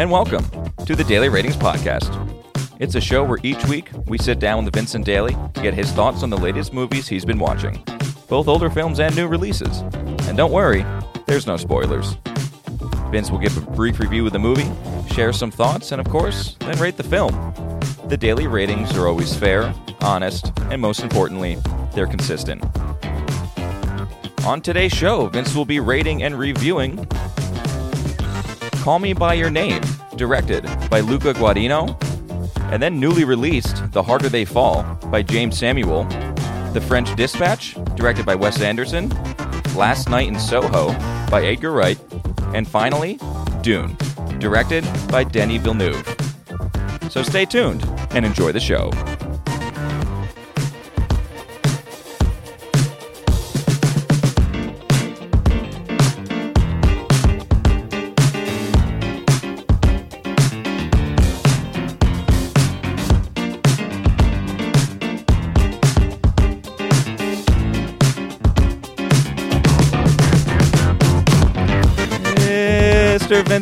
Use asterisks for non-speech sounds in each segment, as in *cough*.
and welcome to the Daily Ratings Podcast. It's a show where each week we sit down with Vincent Daly to get his thoughts on the latest movies he's been watching, both older films and new releases. And don't worry, there's no spoilers. Vince will give a brief review of the movie, share some thoughts, and of course, then rate the film. The daily ratings are always fair, honest, and most importantly, they're consistent. On today's show, Vince will be rating and reviewing Call Me By Your Name, directed by Luca Guadagnino, and then newly released The Harder They Fall by Jeymes Samuel, The French Dispatch, directed by Wes Anderson, Last Night in Soho by Edgar Wright, and finally, Dune, directed by Denis Villeneuve. So stay tuned and enjoy the show.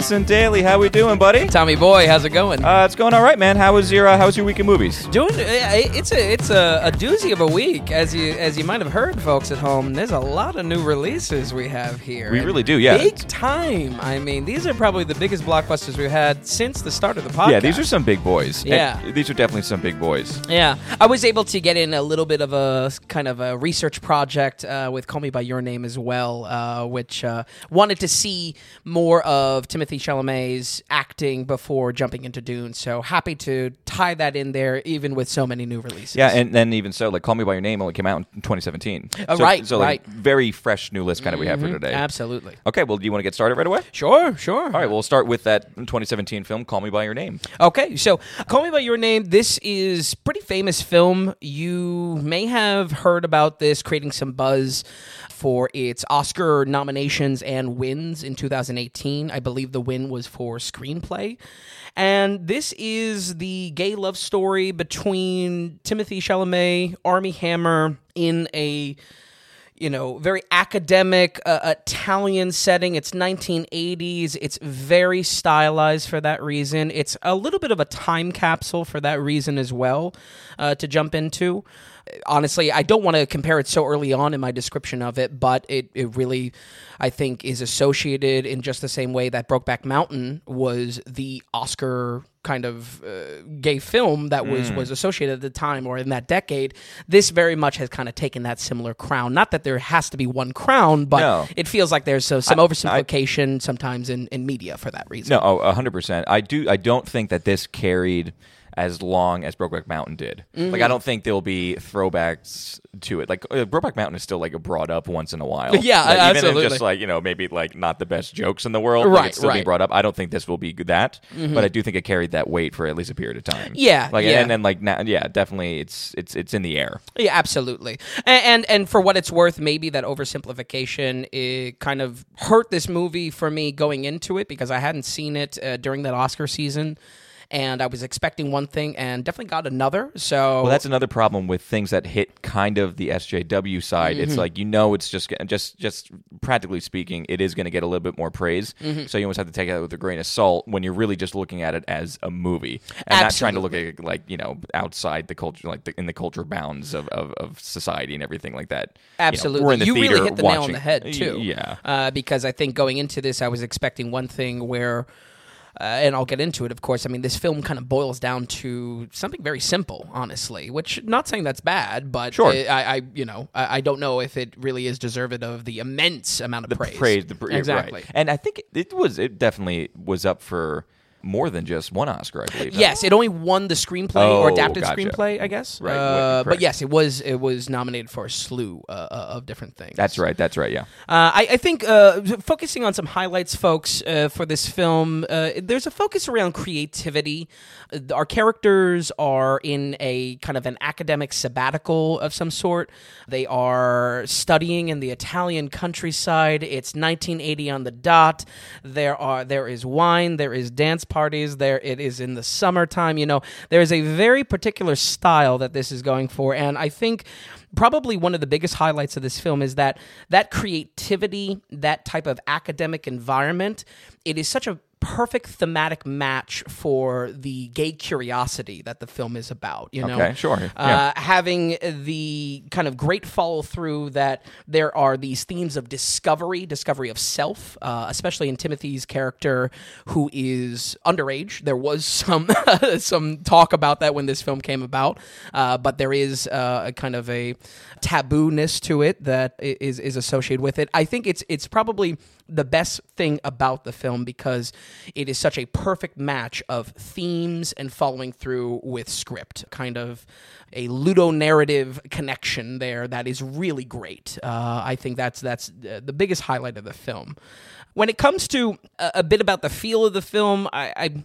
Vincent Daly, how we doing, buddy? Tommy boy, how's it going? Uh, it's going all right, man. How was your uh, How was your week of movies? Doing it's a it's a, a doozy of a week, as you as you might have heard, folks at home. There's a lot of new releases we have here. We and really do, yeah. Big time. I mean, these are probably the biggest blockbusters we've had since the start of the podcast. Yeah, these are some big boys. And Yeah. these are definitely some big boys. Yeah, I was able to get in a little bit of a kind of a research project uh, with Call Me by Your Name as well, uh, which uh, wanted to see more of Timothy Chalamet's acting before jumping into Dune. So happy to tie that in there, even with so many new releases. Yeah, and then even so, like Call Me by Your Name only came out in 2017. Oh, so, right, So like, right. very fresh new list kind of we have for mm-hmm, today. Absolutely. Okay, well, do you want to get started right away? Sure, sure. All right, well, we'll start with that 2017 film, Call Me by Your Name. Okay, so Call Me by Your Name. This is pretty famous film. You may have heard about this creating some buzz for its Oscar nominations and wins in 2018. I believe the win was for screenplay. And this is the gay love story between Timothy Chalamet, Armie Hammer in a you know, very academic uh, Italian setting. It's 1980s. It's very stylized for that reason. It's a little bit of a time capsule for that reason as well uh, to jump into. Honestly, I don't want to compare it so early on in my description of it, but it, it really, I think, is associated in just the same way that Brokeback Mountain was the Oscar kind of uh, gay film that was was associated at the time or in that decade. This very much has kind of taken that similar crown. Not that there has to be one crown, but No. it feels like there's so, some oversimplification sometimes in, in media for that reason. No, oh, 100%. I do. I don't think that this carried as long as Brokeback Mountain did. Mm-hmm. Like, I don't think there'll be throwbacks to it. Like, uh, Brokeback Mountain is still like brought up once in a while. *laughs* Yeah, like, Even absolutely. if just like you know, maybe like not the best jokes in the world. like, Right, it's still being right. Mm-hmm. brought up. I don't think this will be that, but I do think it carried that weight for at least a period of time. Yeah, like yeah. and then like now, yeah, definitely, it's it's it's in the air. Yeah, absolutely. And, and and for what it's worth, maybe that oversimplification it kind of hurt this movie for me going into it because I hadn't seen it uh, during that Oscar season. And I was expecting one thing and definitely got another. So Well, that's another problem with things that hit kind of the SJW side. It's Mm-hmm. like you know, it's just just just practically speaking, it is going to get a little bit more praise. Mm-hmm. So you almost have to take it with a grain of salt when you're really just looking at it as a movie and not trying to look at it like you know outside the culture, like the, in the culture bounds of, of, of society and everything like that. You know, Absolutely. we're in the you theater really hit the nail on the head, too. Yeah. Uh, because I think going into this, I was expecting one thing where. Uh, and I'll get into it, of course. I mean, this film kind of boils down to something very simple, honestly. Which, not saying that's bad, but Sure. I, I you know, I, I don't know if it really is deserved of the immense amount of the praise. praise, the exactly. right. And I think it was it definitely was up for more than just one Oscar, I believe. Yes, it only won the screenplay or Oh, adapted gotcha. screenplay, I guess. Right, Uh, but yes, it was it was nominated for a slew uh, uh, of different things. That's right. That's right. Yeah. Uh, I, I think uh, focusing on some highlights, folks, uh, for this film, uh, there's a focus around creativity. Our characters are in a kind of an academic sabbatical of some sort. They are studying in the Italian countryside. It's 1980 on the dot. There are there is wine, there is dance parties. There, it is in the summertime. You know, there is a very particular style that this is going for, and I think probably one of the biggest highlights of this film is that that creativity, that type of academic environment. It is such a perfect thematic match for the gay curiosity that the film is about. You know, Okay, sure, Uh, yeah. having the kind of great follow through that there are these themes of discovery, discovery of self, uh, especially in Timothy's character who is underage. There was some *laughs* some talk about that when this film came about, uh, but there is uh, a kind of a taboo-ness to it that is is is associated with it. I think it's it's probably the best thing about the film because it is such a perfect match of themes and following through with script, kind of a ludonarrative connection there that is really great. Uh, I think that's that's uh, the biggest highlight of the film. When it comes to a, a bit about the feel of the film, I. I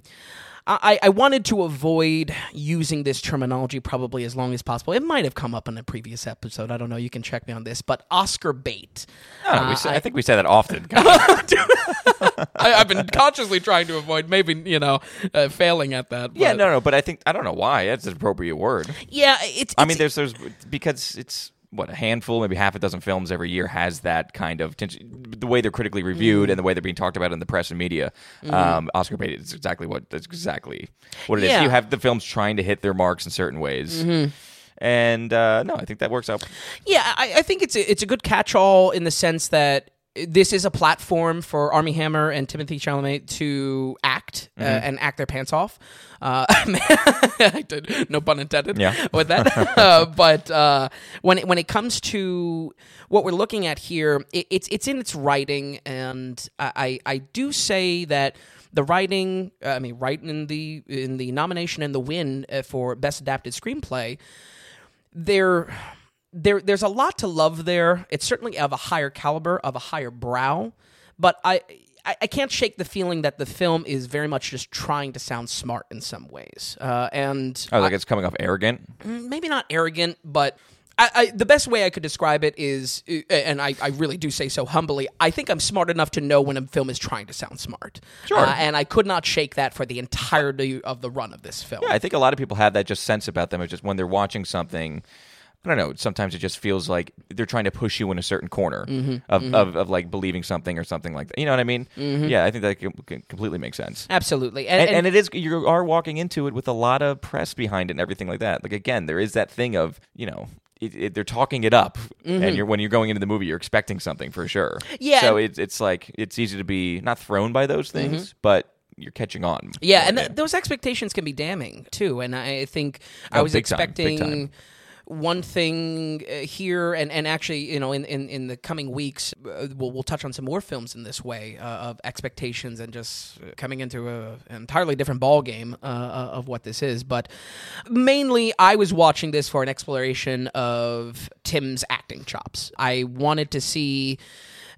I, I wanted to avoid using this terminology probably as long as possible. It might have come up in a previous episode. I don't know. You can check me on this. But Oscar bait. Oh, Uh, say, I, think we say that often. *laughs* I, I've been consciously trying to avoid maybe you know uh, failing at that. yeah, but- no, no, but I think I don't know why. That's an appropriate word. yeah. It's, I mean, there's there's because it's what a handful, maybe half a dozen films every year has that kind of tension. The way they're critically reviewed Mm-hmm. and the way they're being talked about in the press and media, um, Oscar bait is exactly what that's exactly what it is. Yeah. Mm-hmm. You have the films trying to hit their marks in certain ways. And uh, no, I think that works out. Yeah, I, I think it's a, it's a good catch-all in the sense that this is a platform for Armie Hammer and Timothy Chalamet to act uh, and act their pants off. Uh, *laughs* *laughs* I did, no pun intended. Yeah. *laughs* with that. uh, but uh, when it, when it comes to what we're looking at here, it, it's it's in its writing, and I I, I do say that. The writing, uh, I mean, right in the in the nomination and the win uh, for best adapted screenplay, there there there's a lot to love there. It's certainly of a higher caliber, of a higher brow, but I I, I can't shake the feeling that the film is very much just trying to sound smart in some ways, uh, and Oh, like it's coming off arrogant. maybe not arrogant, but. I, I, the best way I could describe it is, uh, and I, I really do say so humbly, I think I'm smart enough to know when a film is trying to sound smart. Sure. Uh, and I could not shake that for the entirety of the run of this film. Yeah, I think a lot of people have that just sense about them. It's just when they're watching something. I don't know. Sometimes it just feels like they're trying to push you in a certain corner Mm-hmm, of, Of, of like believing something or something like that. You know what I mean? Mm-hmm. Yeah, I think that com- com- completely makes sense. Absolutely. And, and it is you are walking into it with a lot of press behind it and everything like that. Like again, there is that thing of you know. It, it, they're talking it up, and you're when you're going into the movie, you're expecting something for sure. Mm-hmm. Yeah, So it's it's like it's easy to be not thrown by those things, but you're catching on. Mm-hmm. Yeah, and th- those expectations can be damning too. And I think I Oh, was time, big expecting time. One thing uh, here, and, and actually, you know, in, in, in the coming weeks, uh, we'll, we'll touch on some more films in this way uh, of expectations and just uh, coming into a, an entirely different ball game uh, of what this is. But mainly, I was watching this for an exploration of Tim's acting chops. I wanted to see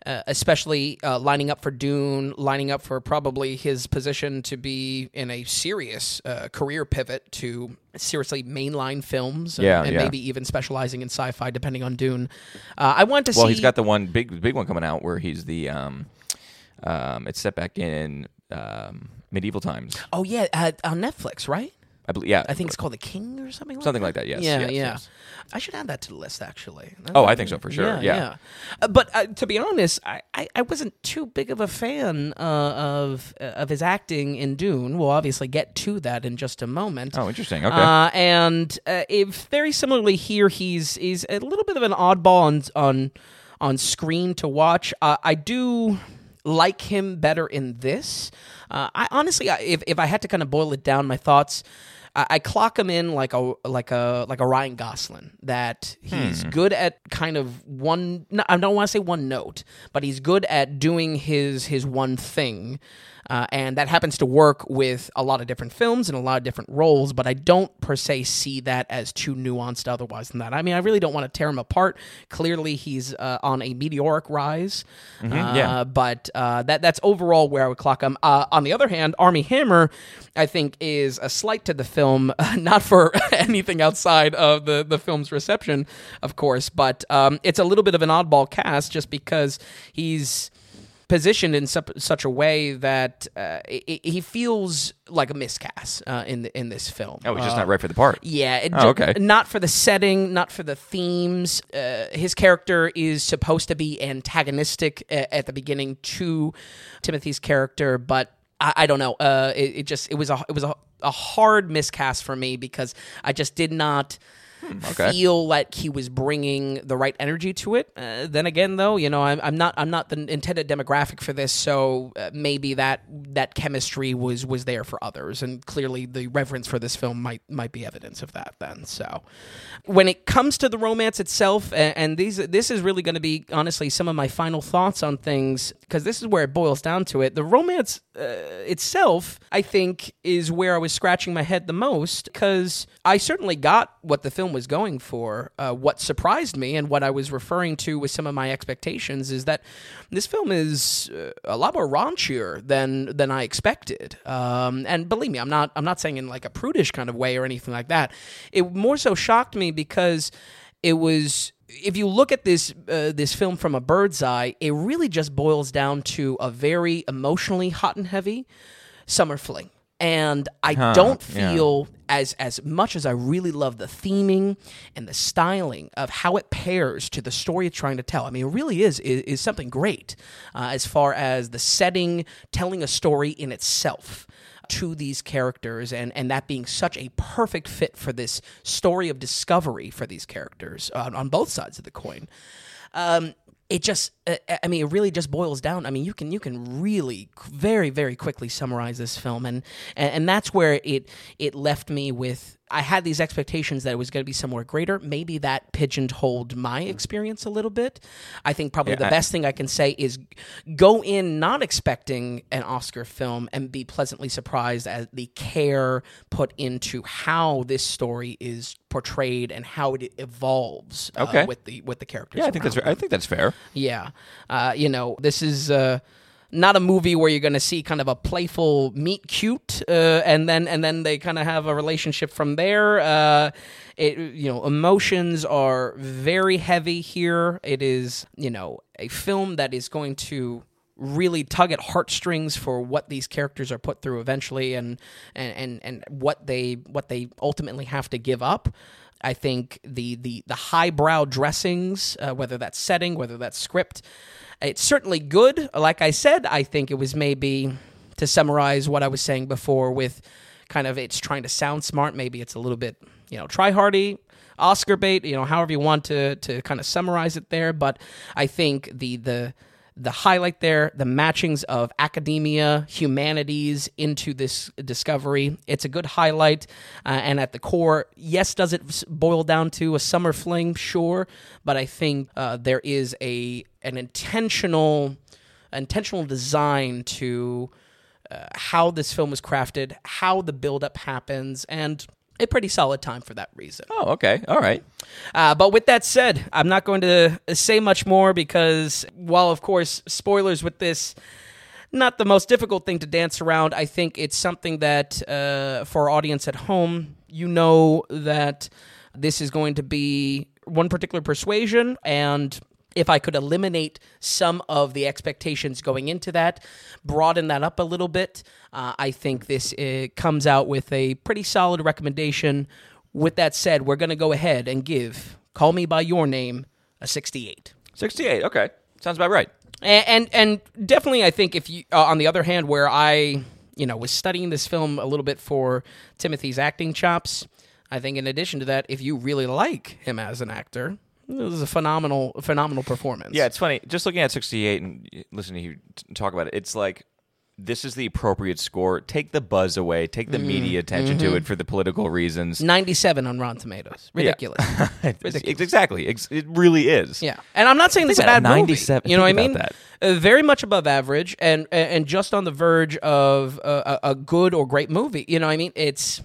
uh, especially uh, lining up for Dune, lining up for probably his position to be in a serious uh, career pivot to seriously mainline films, and, Yeah, and yeah. maybe even specializing in sci-fi, depending on Dune. Uh, I want to Well, see. Well, he's got the one big big one coming out where he's the um, um, it's set back in um, medieval times. oh yeah, uh, on Netflix, right? I believe. Yeah, I think it's called The King or something. Something like like that, yes, Yeah, yes, yeah. yes. I should add that to the list. Actually. Oh, I think so, for sure, Yeah, yeah. Uh, but uh, to be honest, I, I, I wasn't too big of a fan uh, of uh, of his acting in Dune. We'll obviously get to that in just a moment. Oh, interesting. Okay. Uh, and uh, if very similarly here, he's he's a little bit of an oddball on on on screen to watch. Uh, I do like him better in this. Uh, I honestly, I- if if I had to kind of boil it down, my thoughts. I I clock him in like a like a like a Ryan Gosling that he's good at kind of one. I don't want to say one note, but he's good at doing his his one thing, uh, and that happens to work with a lot of different films and a lot of different roles. But I don't per se see that as too nuanced otherwise than that. I mean, I really don't want to tear him apart. Clearly, he's uh, on a meteoric rise, uh, yeah. but uh, that that's overall where I would clock him. Uh, on the other hand, Armie Hammer, I think, is a slight to the film, *laughs* not for *laughs* anything outside of the the film's reception, of course, but um, it's a little bit of an oddball cast just because he's positioned in sup- such a way that uh, he feels like a miscast uh, in the, in this film. Oh, he's just Uh, not right for the part. yeah, it Oh, okay. Not for the setting, not for the themes. Uh, his character is supposed to be antagonistic a- at the beginning to Timothy's character, but I, I don't know. Uh, it, it just it was a it was a, a hard miscast for me because I just did not. Hmm, okay. Feel like he was bringing the right energy to it. Uh, then again, though, you know, I'm, I'm not I'm not the intended demographic for this, so uh, maybe that that chemistry was was there for others, and clearly the reverence for this film might might be evidence of that. Then, so when it comes to the romance itself, and, and these this is really going to be honestly some of my final thoughts on things because this is where it boils down to it. The romance uh, itself, I think, is where I was scratching my head the most because I certainly got what the film was going for. Uh, what surprised me and what I was referring to with some of my expectations is that this film is uh, a lot more raunchier than than I expected. Um, and believe me, I'm not I'm not saying in like a prudish kind of way or anything like that. It more so shocked me because it was if you look at this uh, this film from a bird's eye, it really just boils down to a very emotionally hot and heavy summer fling. And I don't yeah. feel as as much as I really love the theming and the styling of how it pairs to the story it's trying to tell. I mean, it really is is, is something great uh, as far as the setting, telling a story in itself to these characters and and that being such a perfect fit for this story of discovery for these characters on, both sides of the coin. Um, it just uh, i mean it really just boils down i mean you can you can really very very quickly summarize this film and and, and that's where it it left me with i had these expectations that it was going to be somewhere greater. Maybe that pigeonholed my experience a little bit. I think probably Yeah, the I- best thing i can say is go in not expecting an oscar film and be pleasantly surprised at the care put into how this story is portrayed and how it evolves uh, with the with the characters Yeah, I think that's around I think that's fair. yeah. Uh, you know, this is uh, not a movie where you're going to see kind of a playful meet cute, uh, and then and then they kind of have a relationship from there. Uh, it you know, emotions are very heavy here. It is you know a film that is going to really tug at heartstrings for what these characters are put through eventually and and and, and what they what they ultimately have to give up I think the the the highbrow dressings, uh, whether that's setting, whether that's script, it's certainly good. Like I said, I think it was maybe to summarize what I was saying before with kind of it's trying to sound smart. Maybe it's a little bit you know try hardy. Oscar bait, you know, however you want to to kind of summarize it there, but I think the the the highlight there, the matchings of academia, humanities into this discovery. It's a good highlight. Uh, and at the core, yes, does it boil down to a summer fling? Sure. But I think uh, there is a an intentional intentional design to uh, how this film was crafted, how the buildup happens, and a pretty solid time for that reason. Oh, okay. All right. Uh, but with that said, I'm not going to say much more because, while of course spoilers with this, not the most difficult thing to dance around. I think it's something that uh, for our audience at home, you know that this is going to be one particular persuasion and. If I could eliminate some of the expectations going into that, broaden that up a little bit, uh, I think this uh, comes out with a pretty solid recommendation. With that said, we're going to go ahead and give Call Me By Your Name a 68. 68. Okay. Sounds about right. And and, and definitely, I think if you, uh, on the other hand, where I, you know, was studying this film a little bit for Timothy's acting chops, I think in addition to that, if you really like him as an actor, this is a phenomenal, phenomenal performance. Yeah, it's funny. Just looking at 68 and listening to you t- talk about it, it's like this is the appropriate score. Take the buzz away. Take the media attention to it for the political reasons. 97 on Rotten Tomatoes. Ridiculous. *laughs* It's- it's exactly. It really is. Yeah, and I'm not saying this is a bad about it, movie. 97 You know what I mean? Uh, very much above average, and and just on the verge of a, a a good or great movie. You know what I mean? It's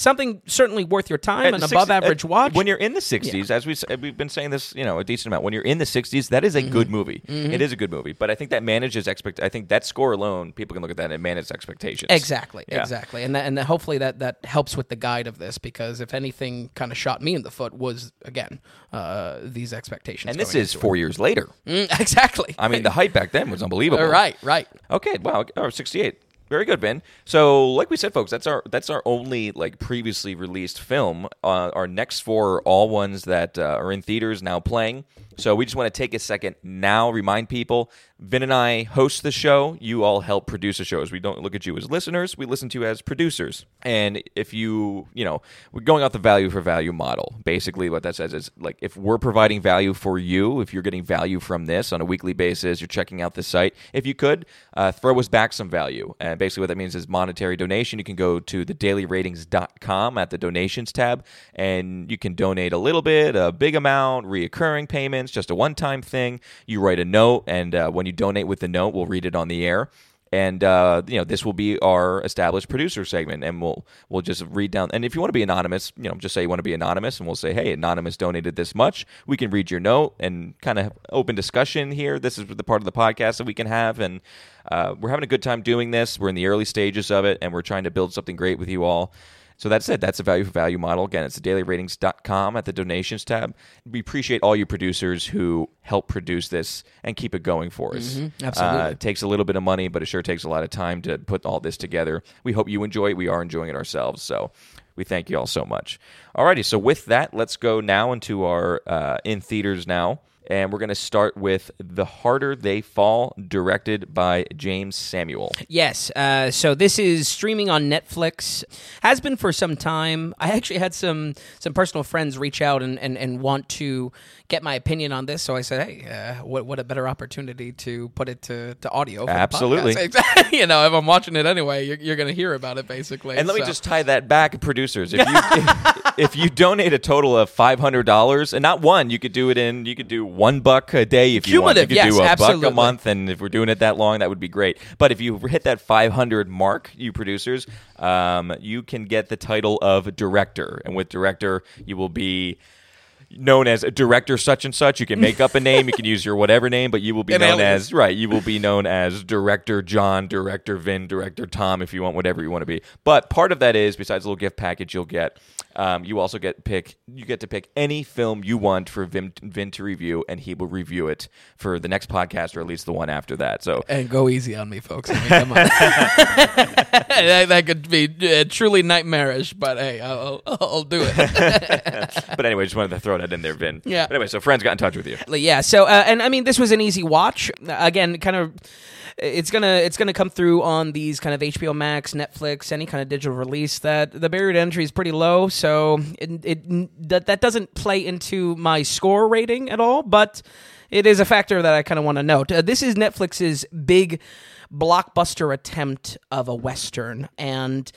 something certainly worth your time, At an the six- above average uh, watch. When you're in the 60s, as we we've been saying this, you know, a decent amount. When you're in the 60s, that is a Mm-hmm. good movie. It is a good movie, but I think that manages expect. I think that score alone, people can look at that and manage expectations. Exactly, Yeah. exactly, and that, and hopefully that that helps with the guide of this because if anything kind of shot me in the foot was again uh, these expectations. And this is four years later. Mm, *laughs* exactly. I mean, the hype back then was *laughs* unbelievable. right, right. Okay, wow, or 68. Very good, Ben. So, like we said, folks, that's our that's our only like previously released film. Uh, our next four are all ones that uh, are in theaters now playing. So we just want to take a second now, remind people. Vin and I host the show. You all help produce the shows. We don't look at you as listeners. We listen to you as producers. And if you, you know, we're going off the value for value model. Basically, what that says is like if we're providing value for you, if you're getting value from this on a weekly basis, you're checking out the site. If you could uh, throw us back some value, and basically what that means is monetary donation. You can go to thedailyratings.com at the donations tab, and you can donate a little bit, a big amount, reoccurring payments, just a one-time thing. You write a note, and uh, when you donate with the note, we'll read it on the air and uh, you know this will be our established producer segment, and we'll we'll just read down. And if you want to be anonymous, you know, just say you want to be anonymous, and we'll say, hey, anonymous donated this much. We can read your note and kind of open discussion here. This is the part of the podcast that we can have, and uh, we're having a good time doing this. We're in the early stages of it, and we're trying to build something great with you all. So that's it. That's a value for value model. Again, it's dailyratings.com at the donations tab. We appreciate all you producers who help produce this and keep it going for us. absolutely. Uh, it takes a little bit of money, but it sure takes a lot of time to put all this together. We hope you enjoy it. We are enjoying it ourselves. So we thank you all so much. Alrighty, so with that, let's go now into our uh, in theaters now. And we're going to start with The Harder They Fall, directed by Jeymes Samuel. Yes. Uh, so this is streaming on Netflix. Has been for some time. I actually had some some personal friends reach out and, and, and want to get my opinion on this. So I said, hey, uh, what what a better opportunity to put it to, to audio. for Absolutely. *laughs* you know, if I'm watching it anyway, you're, you're going to hear about it basically. And let me just tie that back, producers. If *laughs* you if, if you donate a total of five hundred dollars, and not one, you could do it in. You could do one buck a day if you want. You could yes, do a buck a month, and if we're doing it that long, that would be great. But if you hit that five hundred mark, you producers, um, you can get the title of director, and with director, you will be. Known as a director such and such. You can make up a name. You can use your whatever name, but you will be *laughs* An known as right. You will be known as director John, director Vin, director Tom, if you want whatever you want to be. But part of that is besides a little gift package you'll get, um, you also get pick. You get to pick any film you want for Vin, Vin to review, and he will review it for the next podcast or at least the one after that. So And go easy on me, folks. I mean, come on. *laughs* that, that could be uh, truly nightmarish, but hey, I'll, I'll, I'll do it. *laughs* but anyway, just wanted to throw that in there, Vin. Yeah. But anyway, so friends got in touch with you. yeah. So, uh, and I mean, this was an easy watch. Again, kind of. It's gonna it's gonna come through on these kind of HBO Max, Netflix, any kind of digital release. That the barrier to entry is pretty low, so it, it that that doesn't play into my score rating at all. But it is a factor that I kind of want to note. Uh, this is Netflix's big blockbuster attempt of a western, and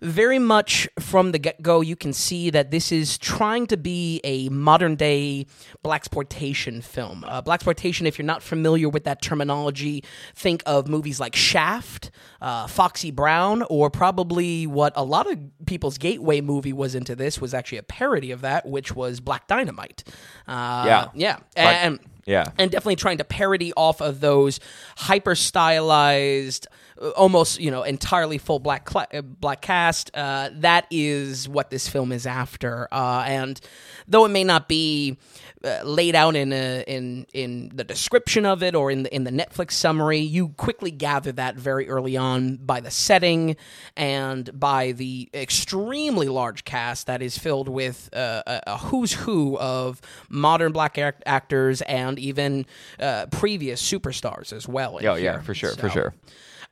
very much from the get go, you can see that this is trying to be a modern day blaxploitation film. Uh, blaxploitation, if you're not familiar with that terminology, think of movies like Shaft, uh, Foxy Brown, or probably what a lot of people's gateway movie was into this was actually a parody of that, which was Black Dynamite. Uh, Yeah. yeah, and Yeah. and definitely trying to parody off of those hyper stylized almost you know entirely full black cla- uh, black cast uh, that is what this film is after uh, and though it may not be uh, laid out in a, in in the description of it or in the in the Netflix summary you quickly gather that very early on by the setting and by the extremely large cast that is filled with uh, a, a who's who of modern black act- actors and even uh, previous superstars as well. Oh yeah, for sure, for sure.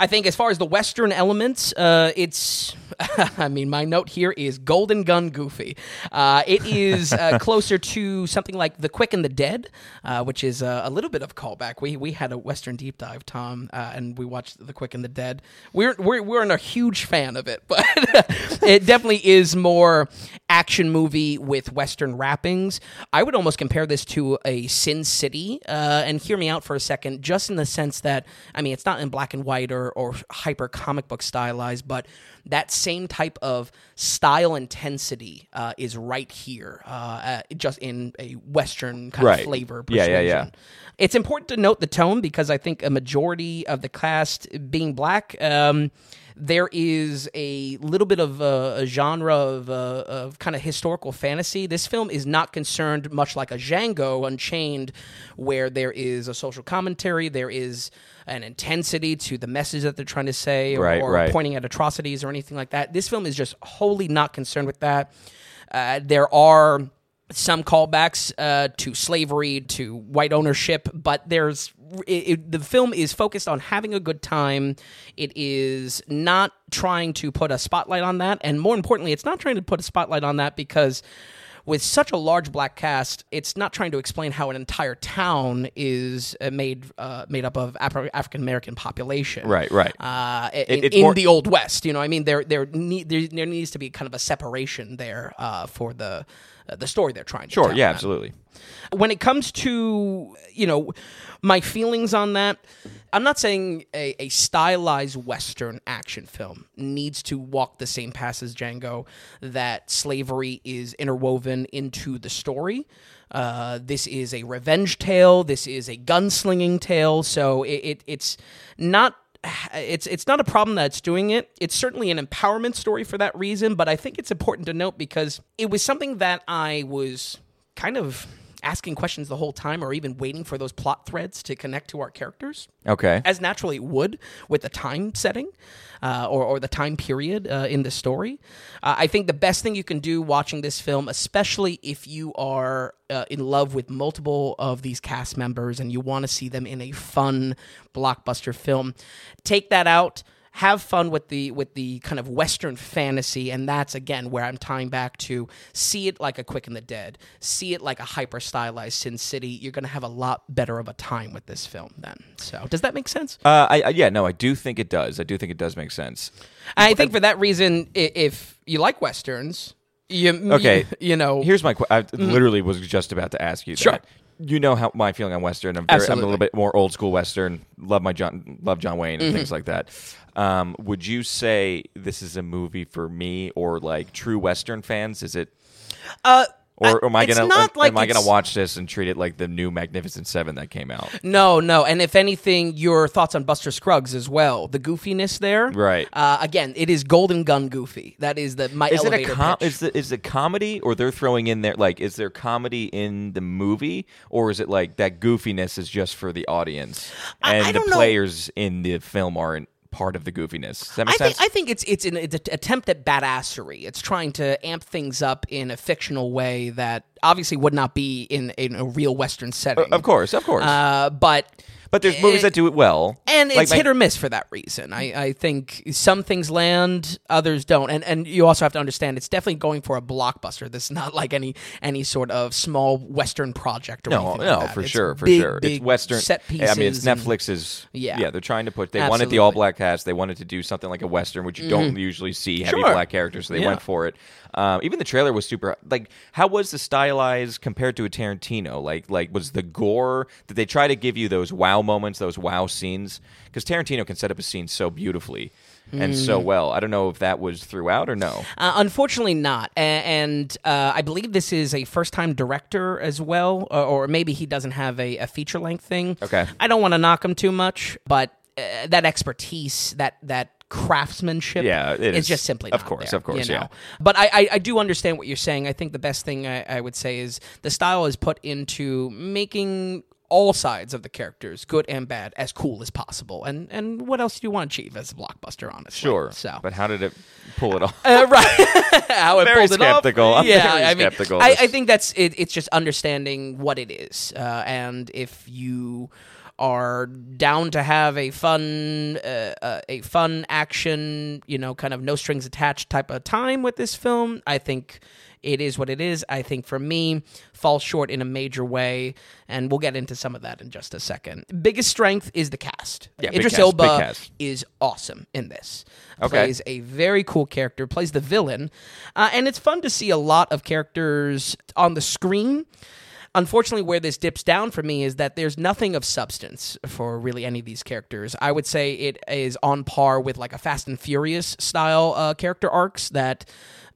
I think as far as the Western elements, uh, it's. *laughs* I mean, my note here is Golden Gun Goofy. Uh, it is uh, *laughs* closer to something like The Quick and the Dead, uh, which is uh, a little bit of a callback. We we had a Western deep dive, Tom, uh, and we watched The Quick and the Dead. We're we're we're a huge fan of it, *laughs* but it definitely is more action movie with Western wrappings. I would almost compare this to a Sin City, uh, and hear me out for a second, just in the sense that I mean, it's not in black and white or or or hyper comic book stylized, but that same type of style intensity uh, is right here, uh, uh, just in a Western kind Right. of flavor. Yeah, yeah, yeah. It's important to note the tone because I think a majority of the cast being black. Um, there is a little bit of a, a genre of, uh, of kind of historical fantasy. This film is not concerned much like a Django Unchained, where there is a social commentary, there is an intensity to the message that they're trying to say, or, Right, or right. pointing at atrocities or anything like that. This film is just wholly not concerned with that. Uh, there are some callbacks uh, to slavery, to white ownership, but there's it, it- the film is focused on having a good time. It is not trying to put a spotlight on that, and more importantly, it's not trying to put a spotlight on that because. With such a large black cast, it's not trying to explain how an entire town is uh, made uh, made up of Afro- African American population Right, right. uh, in, in more- the old west. You know, I mean, there there need there, there needs to be kind of a separation there uh, for the uh, the story they're trying to Sure, tell. yeah, man. absolutely. When it comes to you know my feelings on that, I'm not saying a, a stylized Western action film needs to walk the same path as Django. That slavery is interwoven into the story. Uh, this is a revenge tale. This is a gunslinging tale. So it, it it's not *sighs* it's it's not a problem that it's doing it. It's certainly an empowerment story for that reason, but I think it's important to note because it was something that I was kind of asking questions the whole time or even waiting for those plot threads to connect to our characters Okay. as naturally it would with the time setting uh, or, or the time period uh, in the story. Uh, I think the best thing you can do watching this film, especially if you are uh, in love with multiple of these cast members and you want to see them in a fun blockbuster film, take that out. Have fun with the with the kind of Western fantasy, and that's again where I'm tying back to see it like a Quick and the Dead, see it like a hyper stylized Sin City. You're going to have a lot better of a time with this film then. So, does that make sense? Uh, I, I yeah, no, I do think it does. I do think it does make sense. I think for that reason, if you like westerns, you Okay. you, you know, Here's my. que- I literally was just about to ask you. Sure. That. You know how my feeling on Western. I'm, very, I'm a little bit more old school Western. Love my John. Love John Wayne and Mm-hmm. things like that. Um, would you say this is a movie for me or like true Western fans? Is it? uh, Or am I it's gonna am, like am I gonna watch this and treat it like the new Magnificent Seven that came out? no, no, and if anything, your thoughts on Buster Scruggs as well. The goofiness there, Right. Uh, again, it is Golden Gun goofy. That is the my Is it a elevator com- pitch. is it is it comedy or they're throwing in there like is there comedy in the movie or is it like that goofiness is just for the audience and I the don't know. players in the film aren't part of the goofiness? Does that make I think. I think it's it's an it's an attempt at badassery. It's trying to amp things up in a fictional way that obviously would not be in, in a real Western setting. of course, of course. Uh, but but there's movies that do it well, and Like it's my- hit or miss for that reason. I, I think some things land, others don't, and and you also have to understand it's definitely going for a blockbuster. This is not like any any sort of small Western project or No, anything no, like that. for It's sure, for big, sure. big it's Western. set pieces. I mean, it's and- Netflix's. Yeah. yeah. They're trying to put. They wanted the Absolutely. all black cast. They wanted to do something like a Western, which you don't usually see heavy Sure. black characters. So they Yeah. went for it. Um, even the trailer was super. Like, how was the stylized compared to a Tarantino? Like, like was the gore? Did they try to give you those wow moments, those wow scenes? Because Tarantino can set up a scene so beautifully and Hmm. so well. I don't know if that was throughout or no. Uh, unfortunately, not. A- And uh, I believe this is a first time director as well, or, or maybe he doesn't have a, a feature length thing. Okay. I don't want to knock him too much, but uh, that expertise, that that craftsmanship, Yeah, it is is. just simply Of course, there, of course, you know? yeah. But I, I, I do understand what you're saying. I think the best thing I, I would say is the style is put into making all sides of the characters, good and bad, as cool as possible. And and what else do you want to achieve as a blockbuster, honestly? Sure. So but how did it pull it off? *laughs* uh, right. *laughs* How it Very pulled it off. skeptical. I'm yeah, very I mean, skeptical I. I think that's it, it's just understanding what it is, uh, and if you are down to have a fun, uh, uh, a fun action, you know, kind of no strings attached type of time with this film, I think it is what it is. I think for me, falls short in a major way, and we'll get into some of that in just a second. Biggest strength is the cast. Yeah, Idris cast, Elba is awesome in this. Okay. Plays a very cool character, plays the villain, uh, and it's fun to see a lot of characters on the screen. unfortunately, where this dips down for me is that there's nothing of substance for really any of these characters. I would say it is on par with like a Fast and Furious style uh, character arcs that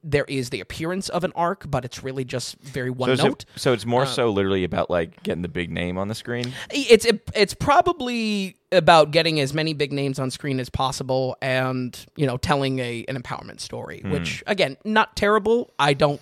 there is the appearance of an arc, but it's really just very one So, note. it, so it's more so literally about like getting the big name on the screen. It's it, it's probably about getting as many big names on screen as possible, and you know, telling a an empowerment story. Hmm. Which again, not terrible. I don't.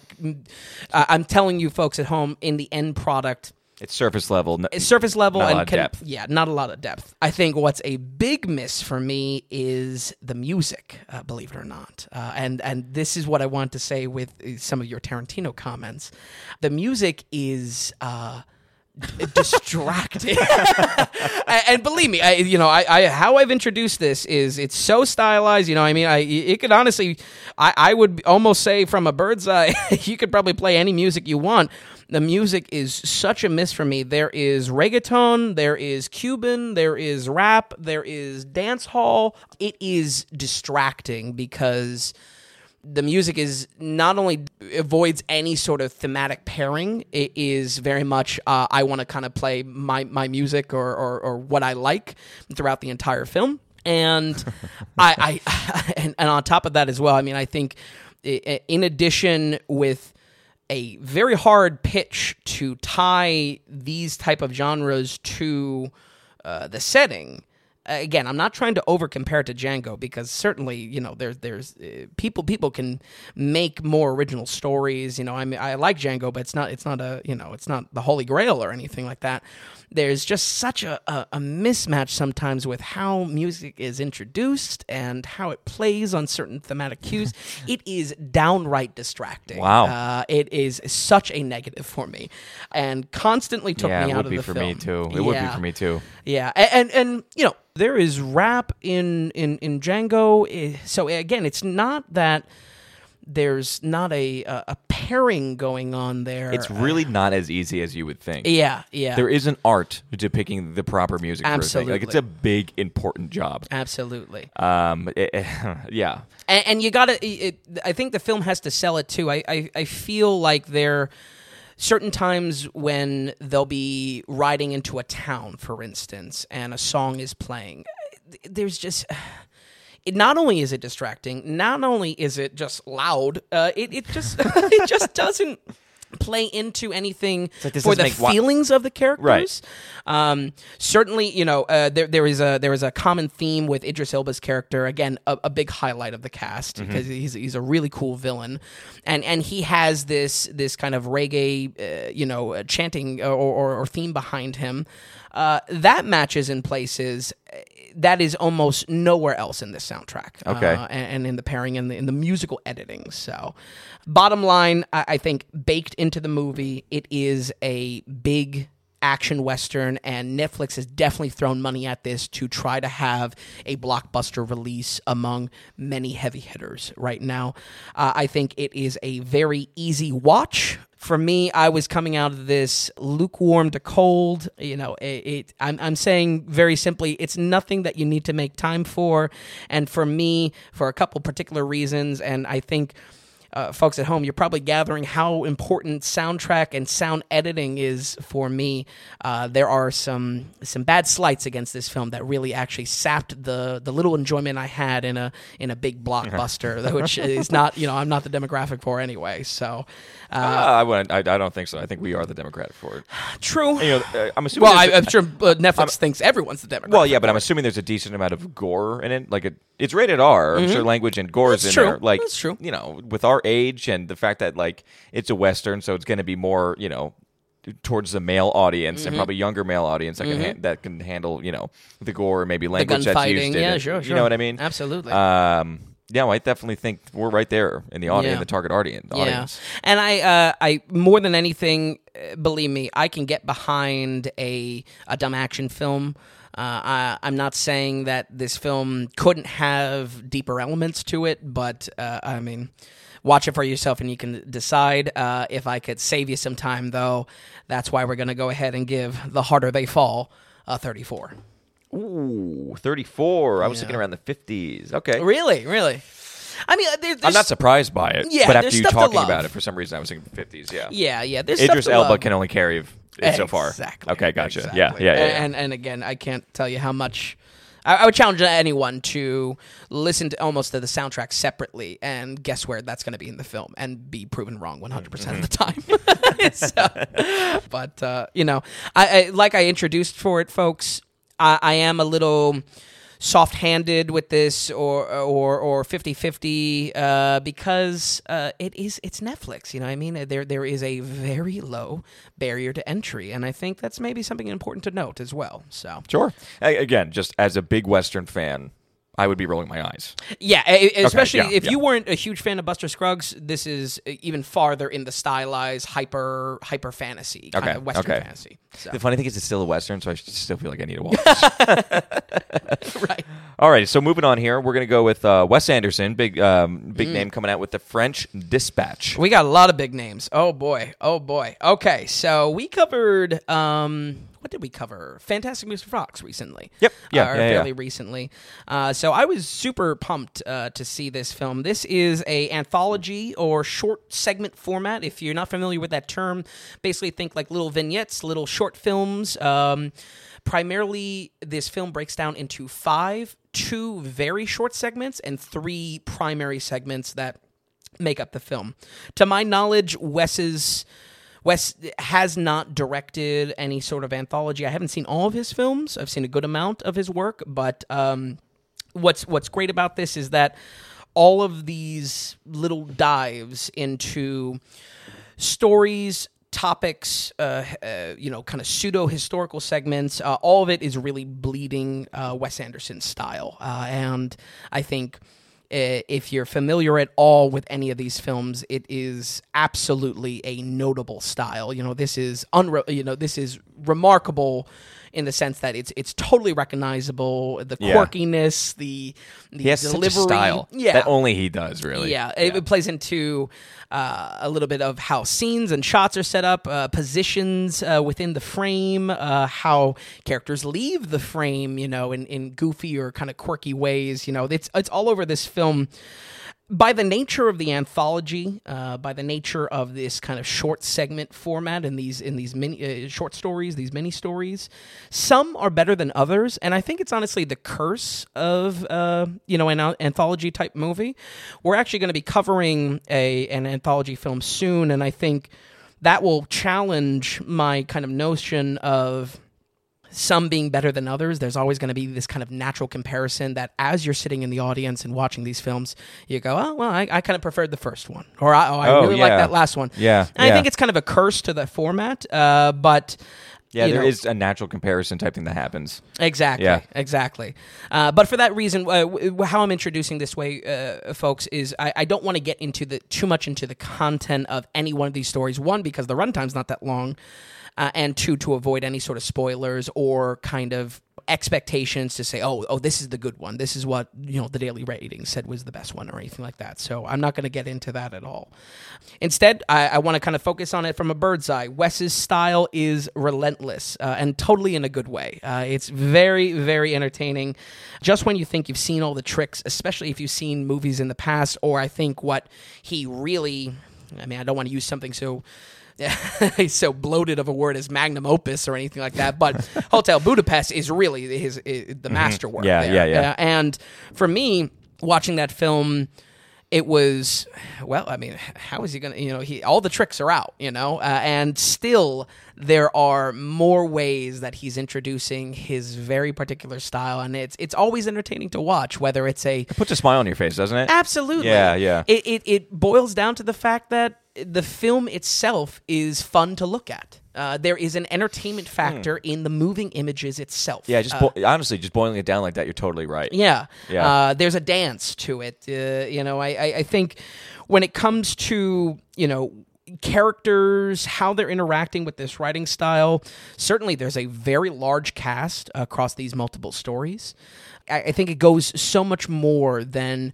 Uh, I'm telling you, folks at home, in the end product, It's surface level. it's surface level and can- depth. yeah, not a lot of depth. I think what's a big miss for me is the music, uh, believe it or not. Uh, and and this is what I want to say with uh, some of your Tarantino comments. The music is. Uh, *laughs* distracting *laughs* and, and believe me I, you know I, I how i've introduced this is it's so stylized you know i mean i it could honestly i, I would almost say from a bird's eye *laughs* you could probably play any music you want the music is such a miss for me. There is reggaeton there is cuban there is rap there is dance hall. It is distracting because the music is not only avoids any sort of thematic pairing it is very much uh, i want to kind of play my, my music or, or, or what i like throughout the entire film. And *laughs* I, I *laughs* and, and on top of that as well i mean i think in addition with a very hard pitch to tie these type of genres to uh, the setting. Again, I'm not trying to over compare to Django because certainly, you know, there's there's uh, people people can make more original stories. You know, I mean, I like Django, but it's not it's not a you know it's not the Holy Grail or anything like that. There's just such a, a, a mismatch sometimes with how music is introduced and how it plays on certain thematic cues. *laughs* it is downright distracting. Wow. Uh, it is such a negative for me, and constantly took yeah, me it out would be for me too. It would be Yeah. for me too. Yeah, A- and, and you know there is rap in in in Django, eh, so again, it's not that there's not a a, pairing going on there. It's really not as easy as you would think. yeah, yeah, There is an art to picking the proper music for a thing. Like it's a big important job. absolutely. Um, it- *laughs* yeah. and, and you gotta it, i think the film has to sell it too I, I i feel like there certain times when they'll be riding into a town for instance and a song is playing there's just it not only is it distracting not only is it just loud uh, it, it just *laughs* it just doesn't play into anything like for the wa- feelings of the characters Right. um, certainly, you know, uh, there there is a there is a common theme with Idris Elba's character. Again, a, a big highlight of the cast Mm-hmm. because he's he's a really cool villain, and and he has this this kind of reggae, uh, you know, uh, chanting or, or, or theme behind him. Uh, that matches in places uh, that is almost nowhere else in this soundtrack. Okay. Uh, and, and in the pairing and the, in the musical editing. So, bottom line, I, I think baked into the movie, it is a big action western, and Netflix has definitely thrown money at this to try to have a blockbuster release among many heavy hitters right now. Uh, I think it is a very easy watch. For me, I was coming out of this lukewarm to cold. You know, it, it I'm, I'm saying very simply, it's nothing that you need to make time for. And for me, for a couple particular reasons, and I think uh, folks at home, you're probably gathering how important soundtrack and sound editing is for me. Uh, there are some some bad slights against this film that really actually sapped the the little enjoyment I had in a in a big *laughs* blockbuster, which is not you know I'm not the demographic for anyway. So uh, Uh, I wouldn't. I, I don't think so. I think we are the demographic for it. *sighs* true. You know, uh, I'm assuming. well, I, I'm sure Netflix thinks everyone's the demographic. well, yeah, but I'm assuming there's a decent amount of gore in it. Like it, it's rated R. I'm sure language and gore is Mm-hmm. In true. there. Like That's true. You know, with our age and the fact that like it's a western, so it's going to be more. You know. Towards the male audience Mm-hmm. and probably younger male audience that can han- that can handle you know the gore or maybe language that's used in yeah, it. sure, You know what I mean? Absolutely. Um, yeah, well, I definitely think we're right there in the audience, Yeah. the target audience. audience. Yeah, and I, uh, I more than anything, uh, believe me, I can get behind a a dumb action film. Uh, I, I'm not saying that this film couldn't have deeper elements to it, but uh, I mean, watch it for yourself and you can decide. Uh, if I could save you some time, though, that's why we're going to go ahead and give The Harder They Fall a 34. Ooh, 34. I was Yeah. thinking around the 50s. Okay. Really, really. I mean, uh, there, I'm not surprised by it. Yeah, but after you talking about it, for some reason, I was thinking 50s. Yeah. Yeah, yeah. There's Idris Elba love. can only carry so far. Exactly. Okay, gotcha. Exactly. Yeah, yeah, yeah, yeah. And and again, I can't tell you how much. I, I would challenge anyone to listen to almost to the soundtrack separately and guess where that's going to be in the film and be proven wrong 100% of the time. *laughs* So, but uh, you know, I, I like I introduced for it, folks. I, I am a little soft-handed with this or or or 50-50 uh, because uh, it is it's Netflix you know I mean there there is a very low barrier to entry and I think that's maybe something important to note as well so Sure. Again, just as a big Western fan, I would be rolling my eyes. yeah especially yeah, if yeah. you weren't a huge fan of Buster Scruggs this is even farther in the stylized hyper hyper fantasy kind Okay, of Western okay. fantasy so The funny thing is, it's still a Western, so I still feel like I need to watch. *laughs* right All right, so moving on here, we're going to go with uh, Wes Anderson, big um, big Mm. name coming out with the French Dispatch. We got a lot of big names. Oh boy. Oh boy. Okay, so we covered um what did we cover? Fantastic Mr. Fox recently. Yep. Yeah, Uh, or yeah, yeah. fairly recently. Uh, so I was super pumped uh, to see this film. This is a anthology or short segment format. If you're not familiar with that term, basically think like little vignettes, little short films. Um, primarily, this film breaks down into five, two very short segments, and three primary segments that make up the film. To my knowledge, Wes's Wes has not directed any sort of anthology. I haven't seen all of his films. I've seen a good amount of his work, but um, what's what's great about this is that all of these little dives into stories topics uh, uh, you know kind of pseudo historical segments uh, all of it is really bleeding uh, wes anderson style uh, and i think Eh, if you're familiar at all with any of these films, it is absolutely a notable style. You know, this is unre- you know, this is remarkable in the sense that it's it's totally recognizable. The Yeah. quirkiness, the the He has delivery, such a style yeah, that only he does, really. yeah, it, it plays into uh, a little bit of how scenes and shots are set up, uh, positions uh, within the frame, uh, how characters leave the frame, you know, in, in goofy or kind of quirky ways. You know, it's it's all over this film. By the nature of the anthology, uh, by the nature of this kind of short segment format in these in these mini uh, short stories, these mini stories, some are better than others, and I think it's honestly the curse of uh, you know an anthology type movie. We're actually going to be covering a an anthology film soon, and I think that will challenge my kind of notion of some being better than others. There's always going to be this kind of natural comparison that as you're sitting in the audience and watching these films, you go, oh, well, I, I kind of preferred the first one. Or I, oh, I Oh, really like that last one. Yeah, And I think it's kind of a curse to the format, uh, but. Yeah, you there know, is a natural comparison type thing that happens. Exactly. Yeah. Exactly. Uh, but for that reason, uh, w- w- how I'm introducing this way, uh, folks, is I, I don't want to get into the too much into the content of any one of these stories. One, because the runtime's not that long, uh, and two, to avoid any sort of spoilers or kind of expectations to say, oh, oh, this is the good one. This is what you know the daily rating said was the best one, or anything like that. So I'm not going to get into that at all. Instead, I, I want to kind of focus on it from a bird's eye. Wes's style is relentless uh, and totally in a good way. Uh, it's very, very entertaining. Just when you think you've seen all the tricks, especially if you've seen movies in the past, or I think what he really, I mean, I don't want to use something so. *laughs* so bloated of a word as magnum opus or anything like that, but *laughs* Hotel Budapest is really his, the masterwork. Yeah, there. yeah, yeah. Uh, and for me, watching that film, it was well. I mean, how is he gonna? You know, he all the tricks are out. You know, uh, and still there are more ways that he's introducing his very particular style, and it's it's always entertaining to watch. Whether it's a it Puts a smile on your face, doesn't it? Absolutely. Yeah, yeah. It, it it boils down to the fact that the film itself is fun to look at. Uh, there is an entertainment factor in the moving images itself. Hmm. Yeah, just Uh, honestly, just boiling it down like that, you're totally right. yeah. Yeah. Uh, there's a dance to it. Uh, you know, I, I, I think when it comes to, you know, characters, how they're interacting with this writing style, certainly there's a very large cast across these multiple stories. I, I think it goes so much more than.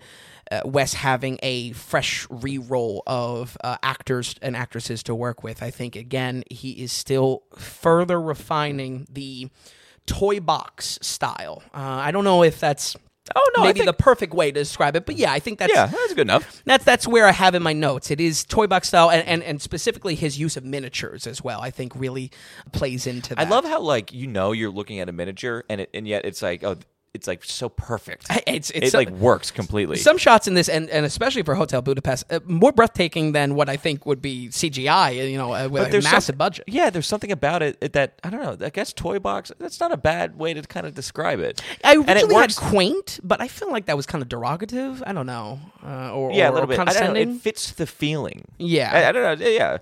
Uh, Wes having a fresh re-roll of uh, actors and actresses to work with. I think again he is still further refining the toy box style. Uh, I don't know if that's Oh, no, maybe think- the perfect way to describe it. But yeah, I think that's Yeah, that's good enough. that's that's where I have in my notes. It is toy box style, and, and, and specifically his use of miniatures as well. I think really plays into that. I love how like you know you're looking at a miniature and it, and yet it's like oh it's like so perfect. It's- it's it so- like works completely. some shots in this, and, and especially for Hotel Budapest, uh, more breathtaking than what I think would be CGI. You know, uh, with a massive budget. Yeah, there's something about it that I don't know. I guess toy box. That's not a bad way to kind of describe it. I and it originally had quaint, but I feel like that was kind of derogative. I don't know, uh, or yeah, or, a little bit. Know. It fits the feeling. Yeah. I, I don't know. Yeah.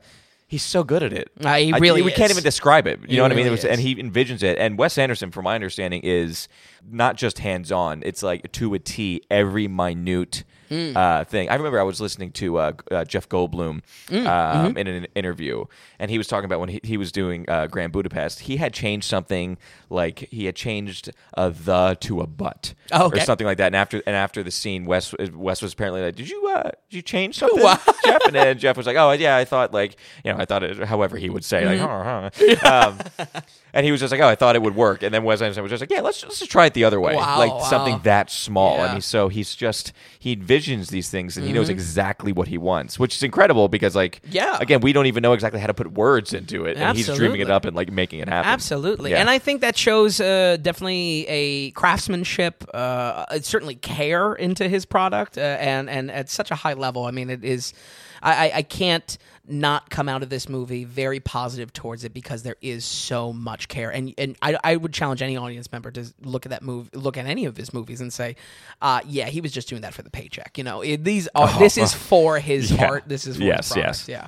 He's so good at it. Uh, he I- really we can't even describe it. You He know what I mean? It was, and he envisions it. And Wes Anderson, from my understanding, is not just hands on. It's like to a T, every minute Hmm. uh, thing. I remember I was listening to uh, uh, Jeff Goldblum Hmm. um, Mm-hmm. in an interview, and he was talking about when he, he was doing uh, Grand Budapest. He had changed something like he had changed a the to a but Oh, okay. or something like that. And after and after the scene, Wes Wes was apparently like, "Did you uh, did you change *laughs* something, Wow. Jeff?" And then Jeff was like, "Oh yeah, I thought like you know I thought it however he would say like Mm-hmm. huh, *laughs* huh. Um, and he was just like, "Oh, I thought it would work." And then Wes Anderson was just like, "Yeah, let's let's just try it the other way, Wow, like wow. something that small." Yeah. I mean, so he's just he envisions these things and he Mm-hmm. knows exactly what he wants, which is incredible because like Yeah. again, we don't even know exactly how to put words into it, and he's dreaming it up and like making it happen. Absolutely, Yeah. and I think that shows uh, definitely a craftsmanship, uh, certainly care into his product, uh, and and at such a high level. I mean, it is. I, I, I can't not come out of this movie very positive towards it because there is so much care, and and I, I would challenge any audience member to look at that movie, look at any of his movies, and say, uh, yeah, he was just doing that for the paycheck. You know, it, these are this is for his *laughs* Yeah. art. This is for Yes, yes. Yeah.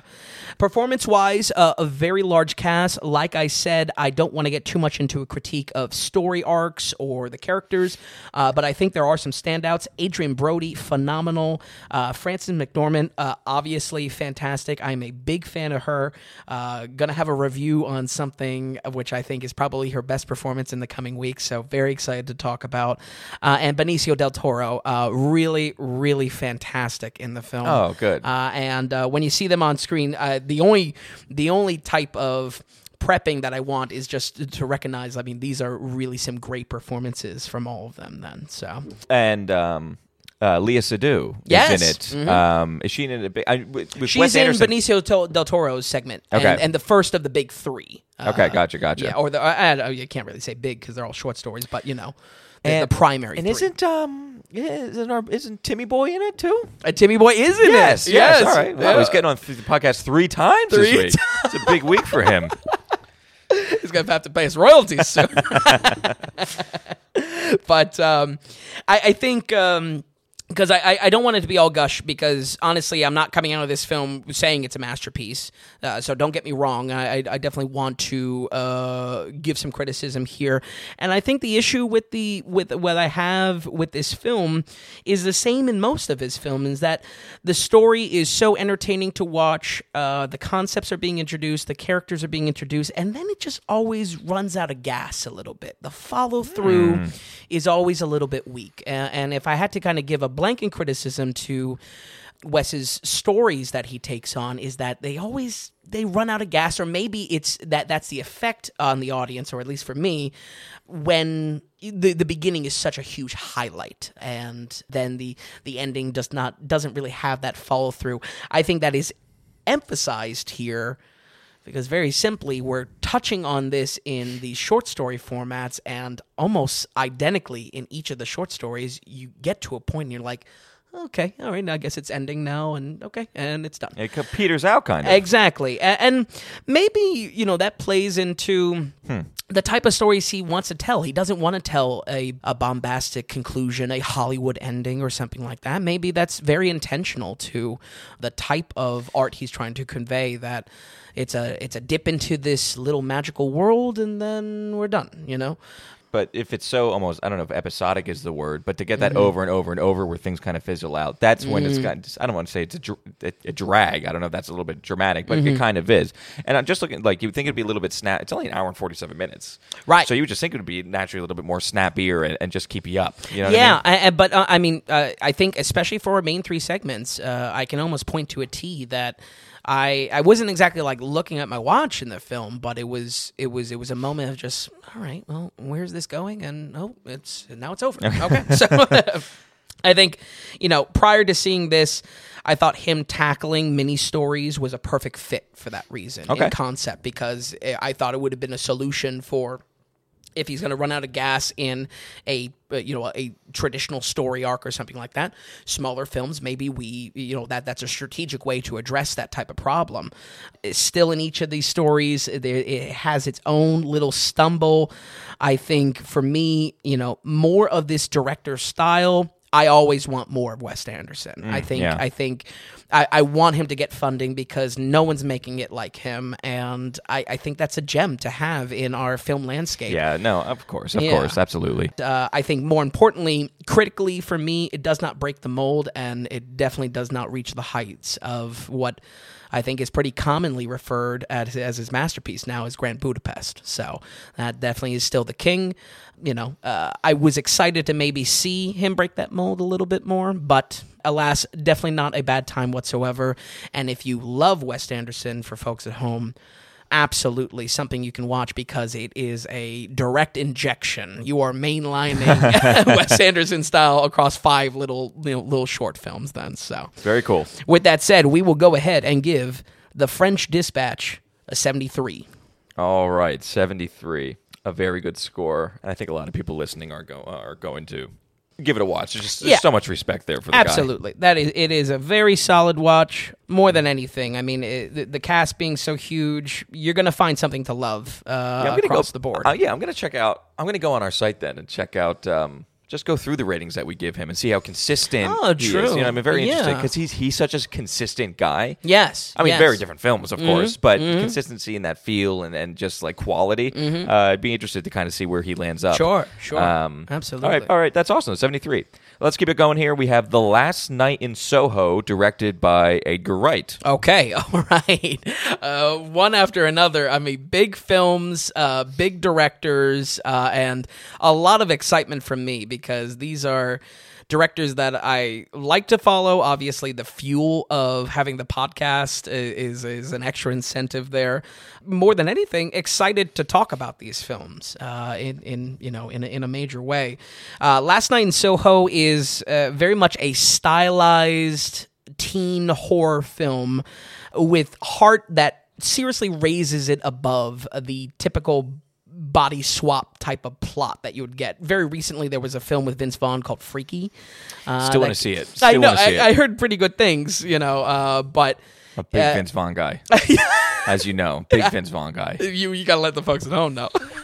Performance wise, uh, a very large cast. Like I said, I don't want to get too much into a critique of story arcs or the characters, uh, but I think there are some standouts. Adrien Brody, phenomenal. Uh, Frances McDormand, uh, obviously fantastic. I'm a big fan of her. Uh, gonna have a review on something of which I think is probably her best performance in the coming weeks. So very excited to talk about. Uh, and Benicio del Toro, uh, really, really fantastic in the film. Oh, good. Uh, and uh, when you see them on screen, uh, the only the only type of prepping that I want is just to recognize. I mean, these are really some great performances from all of them. Then, so and um, uh, Léa Seydoux Yes. is in it. Um, is she in it? A I, with, with she's Wes in Anderson. Benicio del Toro's segment, and, Okay. and the first of the big three. Uh, Okay, gotcha, gotcha. Yeah, or the I, I, you can't really say big because they're all short stories, but you know, the, And- the primary. and three. isn't um isn't our isn't Timmy Boy in it too? uh, Timmy Boy is in Yes, it? yes. All right. Yeah. he's getting on the podcast three times Three this week. It's a big week for him. *laughs* He's gonna have to pay his royalties soon. *laughs* *laughs* but um, I, I think because I, I, I don't want it to be all gush because honestly I'm not coming out of this film saying it's a masterpiece. Uh, so don't get me wrong. I, I, definitely want to uh, give some criticism here, and I think the issue with the with what I have with this film is the same in most of his films. Is that the story is so entertaining to watch. Uh, the concepts are being introduced, the characters are being introduced, and then it just always runs out of gas a little bit. The follow through is always a little bit weak. And if I had to kind of give a blanket criticism to Wes's stories that he takes on, is that they always they run out of gas, or maybe it's that that's the effect on the audience, or at least for me, when the the beginning is such a huge highlight, and then the the ending does not doesn't really have that follow through. I think that is emphasized here because very simply we're touching on this in the short story formats and almost identically in each of the short stories you get to a point and you're like okay all right i guess it's ending now and okay and it's done It peters out kind of. Exactly. And maybe, you know, that plays into hmm. the type of stories he wants to tell. He doesn't want to tell a, a bombastic conclusion, a Hollywood ending, or something like that. Maybe that's very intentional to the type of art he's trying to convey that it's a it's a dip into this little magical world and then we're done, you know? But if it's so almost, I don't know if episodic is the word, but to get Mm-hmm. that over and over and over where things kind of fizzle out, that's when Mm. it's got, I don't want to say it's a, dr- a, drag. I don't know if that's a little bit dramatic, but Mm-hmm. it kind of is. And I'm just looking, like, you would think it'd be a little bit snap. It's only an hour and 47 minutes. Right. So you would just think it would be naturally a little bit more snappier and, and just keep you up. You know yeah, I mean? I- but uh, I mean, uh, I think especially for our main three segments, uh, I can almost point to a T that I I wasn't exactly like looking at my watch in the film, but it was it was it was a moment of just all right, well, where's this going? And oh, it's now it's over. Okay, so *laughs* I think you know prior to seeing this, I thought him tackling mini stories was a perfect fit for that reason Okay. in concept because eh, I thought it would have been a solution for if he's going to run out of gas in a uh, you know a traditional story arc or something like that smaller films maybe we you know that that's a strategic way to address that type of problem. Still in each of these stories. It has its own little stumble. I think for me you know more of this director style I always want more of Wes Anderson. I think yeah. I think I, I want him to get funding because no one's making it like him, and I, I think that's a gem to have in our film landscape. Yeah, no, of course, of Yeah. course, absolutely. Uh, I think more importantly, critically for me, it does not break the mold, and it definitely does not reach the heights of what I think is pretty commonly referred as, as his masterpiece now as Grand Budapest. So that definitely is still the king. You know, uh, I was excited to maybe see him break that mold a little bit more, but alas, definitely not a bad time whatsoever. And if you love Wes Anderson, for folks at home, absolutely something you can watch because it is a direct injection. You are mainlining *laughs* *laughs* Wes Anderson style across five little you know, little short films. Then, so Very cool. with that said, we will go ahead and give the French Dispatch a seventy-three. All right, 73. A very good score. And I think a lot of people listening are go are going to give it a watch. There's just there's Yeah. so much respect there for the guy. Absolutely, that is it is a very solid watch. More than anything, I mean, it, the, the cast being so huge, you're going to find something to love uh, Yeah, I'm gonna across go, the board. Uh, yeah, I'm gonna check out. I'm gonna go on our site then and check out. Um, just go through the ratings that we give him and see how consistent. Oh, he is. true. You know, I'm very interested because he's he's such a consistent guy. yes, I mean, yes. very different films, of course, Mm-hmm. but consistency in that feel and, and just like quality. Uh, I'd be interested to kind of see where he lands up. Mm-hmm. Sure, sure. Um, Absolutely. All right, all right, that's awesome. 73. Let's keep it going here. We have The Last Night in Soho, directed by Edgar Wright. Okay, *laughs* all right. Uh, one after another. I mean, big films, uh, big directors, uh, and a lot of excitement from me because these are directors that I like to follow. Obviously, the fuel of having the podcast is is an extra incentive there. More than anything, excited to talk about these films uh, in in you know in a, in a major way. Uh, Last Night in Soho is uh, very much a stylized teen horror film with heart that seriously raises it above the typical body swap type of plot that you would get. Very recently, there was a film with Vince Vaughn called Freaky. Uh, Still wanna see it. I Still know. wanna see I, it. I heard pretty good things, you know, uh, but A big Uh, Vince Vaughn guy. *laughs* As you know, big Vince Vaughn guy. *laughs* you you gotta let the folks at home know. *laughs*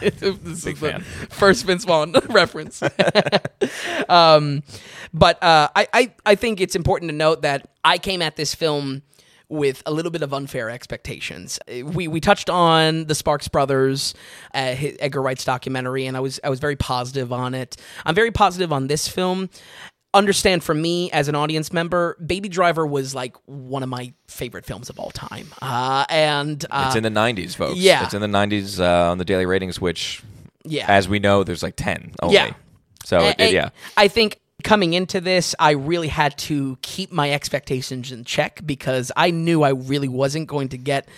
this is Big the fan. first Vince Vaughn reference. um, but uh, I, I I think it's important to note that I came at this film with a little bit of unfair expectations. Uh, We we touched on the Sparks Brothers, uh, Edgar Wright's documentary, and I was I was very positive on it. I'm very positive on this film. Understand for me as an audience member, Baby Driver was like one of my favorite films of all time, uh, and uh, It's in the 90s, folks. yeah. It's in the 90s uh, on the daily ratings, which, yeah, as we know, there's like 10 only. Yeah. So, it, it- yeah. I think coming into this, I really had to keep my expectations in check because I knew I really wasn't going to get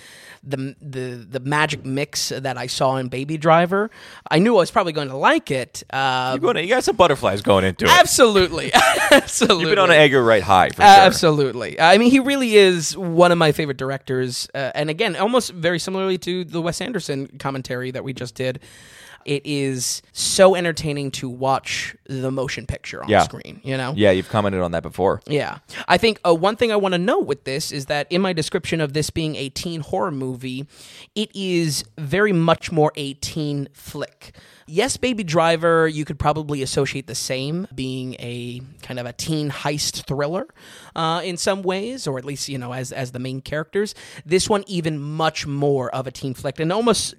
the the the magic mix that I saw in Baby Driver. I knew I was probably going to like it. Uh, going to, you got some butterflies going into it. absolutely, *laughs* absolutely. You've been on an Edgar Wright high, for Uh, sure. Absolutely. I mean, he really is one of my favorite directors. Uh, and again, almost very similarly to the Wes Anderson commentary that we just did. It is so entertaining to watch the motion picture on Yeah. screen, you know? Yeah, you've commented on that before. Yeah. I think uh, one thing I want to note with this is that in my description of this being a teen horror movie, it is very much more a teen flick. Yes, Baby Driver, you could probably associate the same, being a kind of a teen heist thriller uh, in some ways, or at least, you know, as, as the main characters. This one, even much more of a teen flick. And almost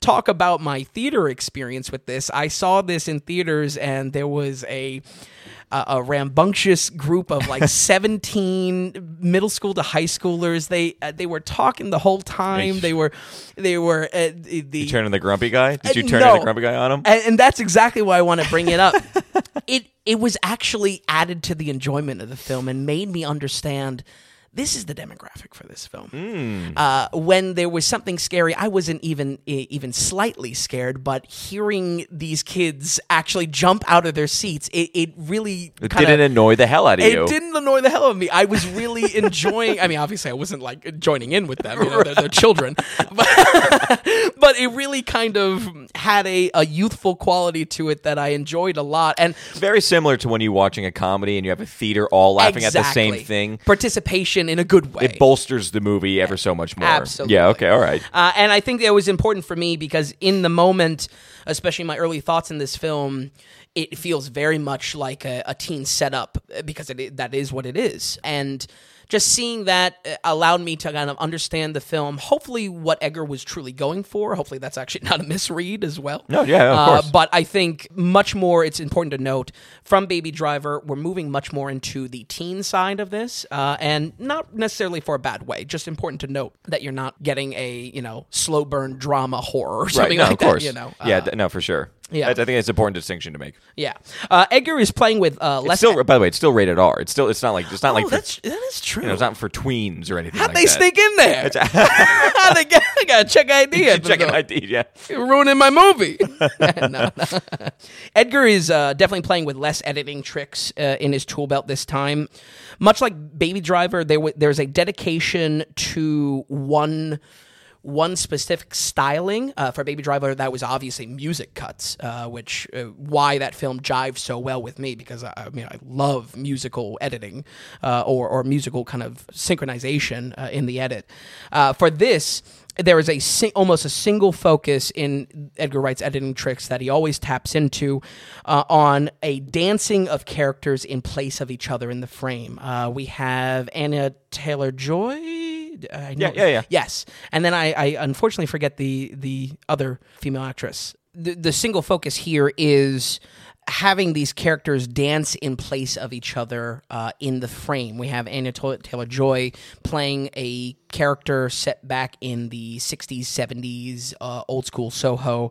talk about my theater experience with this. I saw this in theaters, and there was a a, a rambunctious group of like *laughs* 17 middle school to high schoolers they uh, they were talking the whole time they were they were uh, the, the Turning the grumpy guy? Did you Uh, turn no. the grumpy guy on him? and, and that's exactly why I want to bring it up. *laughs* it it was actually added to the enjoyment of the film and made me understand this is the demographic for this film. Hmm. Uh, when there was something scary, I wasn't even even slightly scared, but hearing these kids actually jump out of their seats, it, it really It kinda- didn't annoy the hell out of you. it didn't annoy the hell out of me. I was really *laughs* enjoying. I mean, obviously, I wasn't like joining in with them. You know, they're, they're children, *laughs* but, but it really kind of had a, a youthful quality to it that I enjoyed a lot. And Very similar to when you're watching a comedy and you have a theater all laughing at the same thing. participation in a good way. It bolsters the movie ever so much more. Absolutely. Yeah. Okay. All right. Uh, and I think that was important for me because in the moment, especially my early thoughts in this film, it feels very much like a, a teen setup because it, that is what it is. And just seeing that uh, allowed me to kind of understand the film, hopefully what Edgar was truly going for. Hopefully that's actually *laughs* not a misread as well. No, yeah, of Uh, course. but I think much more, it's important to note from Baby Driver, we're moving much more into the teen side of this, uh, and not necessarily for a bad way. Just important to note that you're not getting a you know slow burn drama horror or *laughs* something right. No, like of course. that. You know, yeah. Uh, no, for sure. Yeah. I, I think it's an important distinction to make. yeah. Uh, Edgar is playing with uh, less. still, by the way, it's still rated R. It's still. It's not like. It's not oh, like. For, that's that is true. you know, it's not for tweens or anything. How'd like they that. sneak in there? *laughs* How'd they get? I gotta check *laughs* ID. Check an ID. Yeah. You're ruining my movie. *laughs* no, no. Edgar is uh, definitely playing with less editing tricks uh, in his tool belt this time. Much like Baby Driver, there w- there's a dedication to one one specific styling uh, for Baby Driver. That was obviously music cuts, uh, which uh, why that film jives so well with me because I, I mean I love musical editing uh, or or musical kind of synchronization uh, in the edit. Uh, for this there is a almost a single focus in Edgar Wright's editing tricks that he always taps into uh, on a dancing of characters in place of each other in the frame. Uh, we have Anna Taylor Joy. I know- Yeah, yeah, yeah. Yes, and then I, I unfortunately forget the the other female actress. The, the single focus here is having these characters dance in place of each other uh, in the frame. We have Anya Taylor Joy playing a character set back in the 60s, 70s, uh, old school Soho,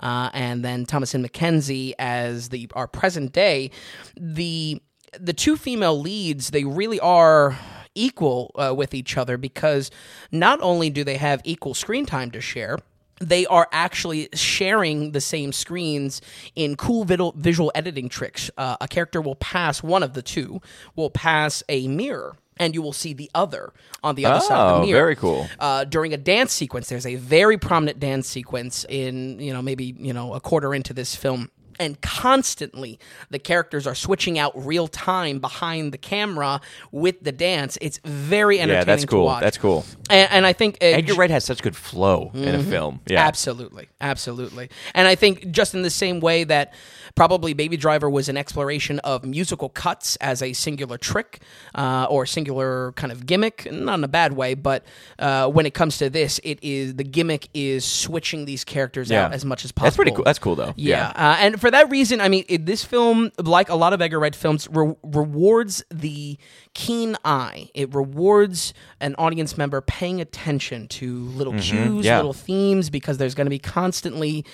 uh, and then Thomasin McKenzie as the our present day. The the two female leads they really are equal uh, with each other because not only do they have equal screen time to share they are actually sharing the same screens in cool visual, editing tricks. Uh, a character will pass one of the two, will pass a mirror, and you will see the other on the other side of Oh, the mirror. very cool. Uh, during a dance sequence, there's a very prominent dance sequence in you know maybe you know a quarter into this film. And constantly, the characters are switching out real time behind the camera with the dance. It's very entertaining Yeah, that's cool. That's cool. and, and I think uh, Edgar Wright has such good flow in a film. Yeah. Absolutely, absolutely. And I think just in the same way that probably Baby Driver was an exploration of musical cuts as a singular trick uh, or singular kind of gimmick, not in a bad way, but uh, when it comes to this, it is the gimmick is switching these characters Yeah. out as much as possible. That's pretty cool. That's cool though. Yeah, Uh, and for that reason, I mean, it, this film, like a lot of Edgar Wright films, re- rewards the keen eye. It rewards an audience member paying attention to little cues, Mm-hmm. yeah. little themes, because there's going to be constantly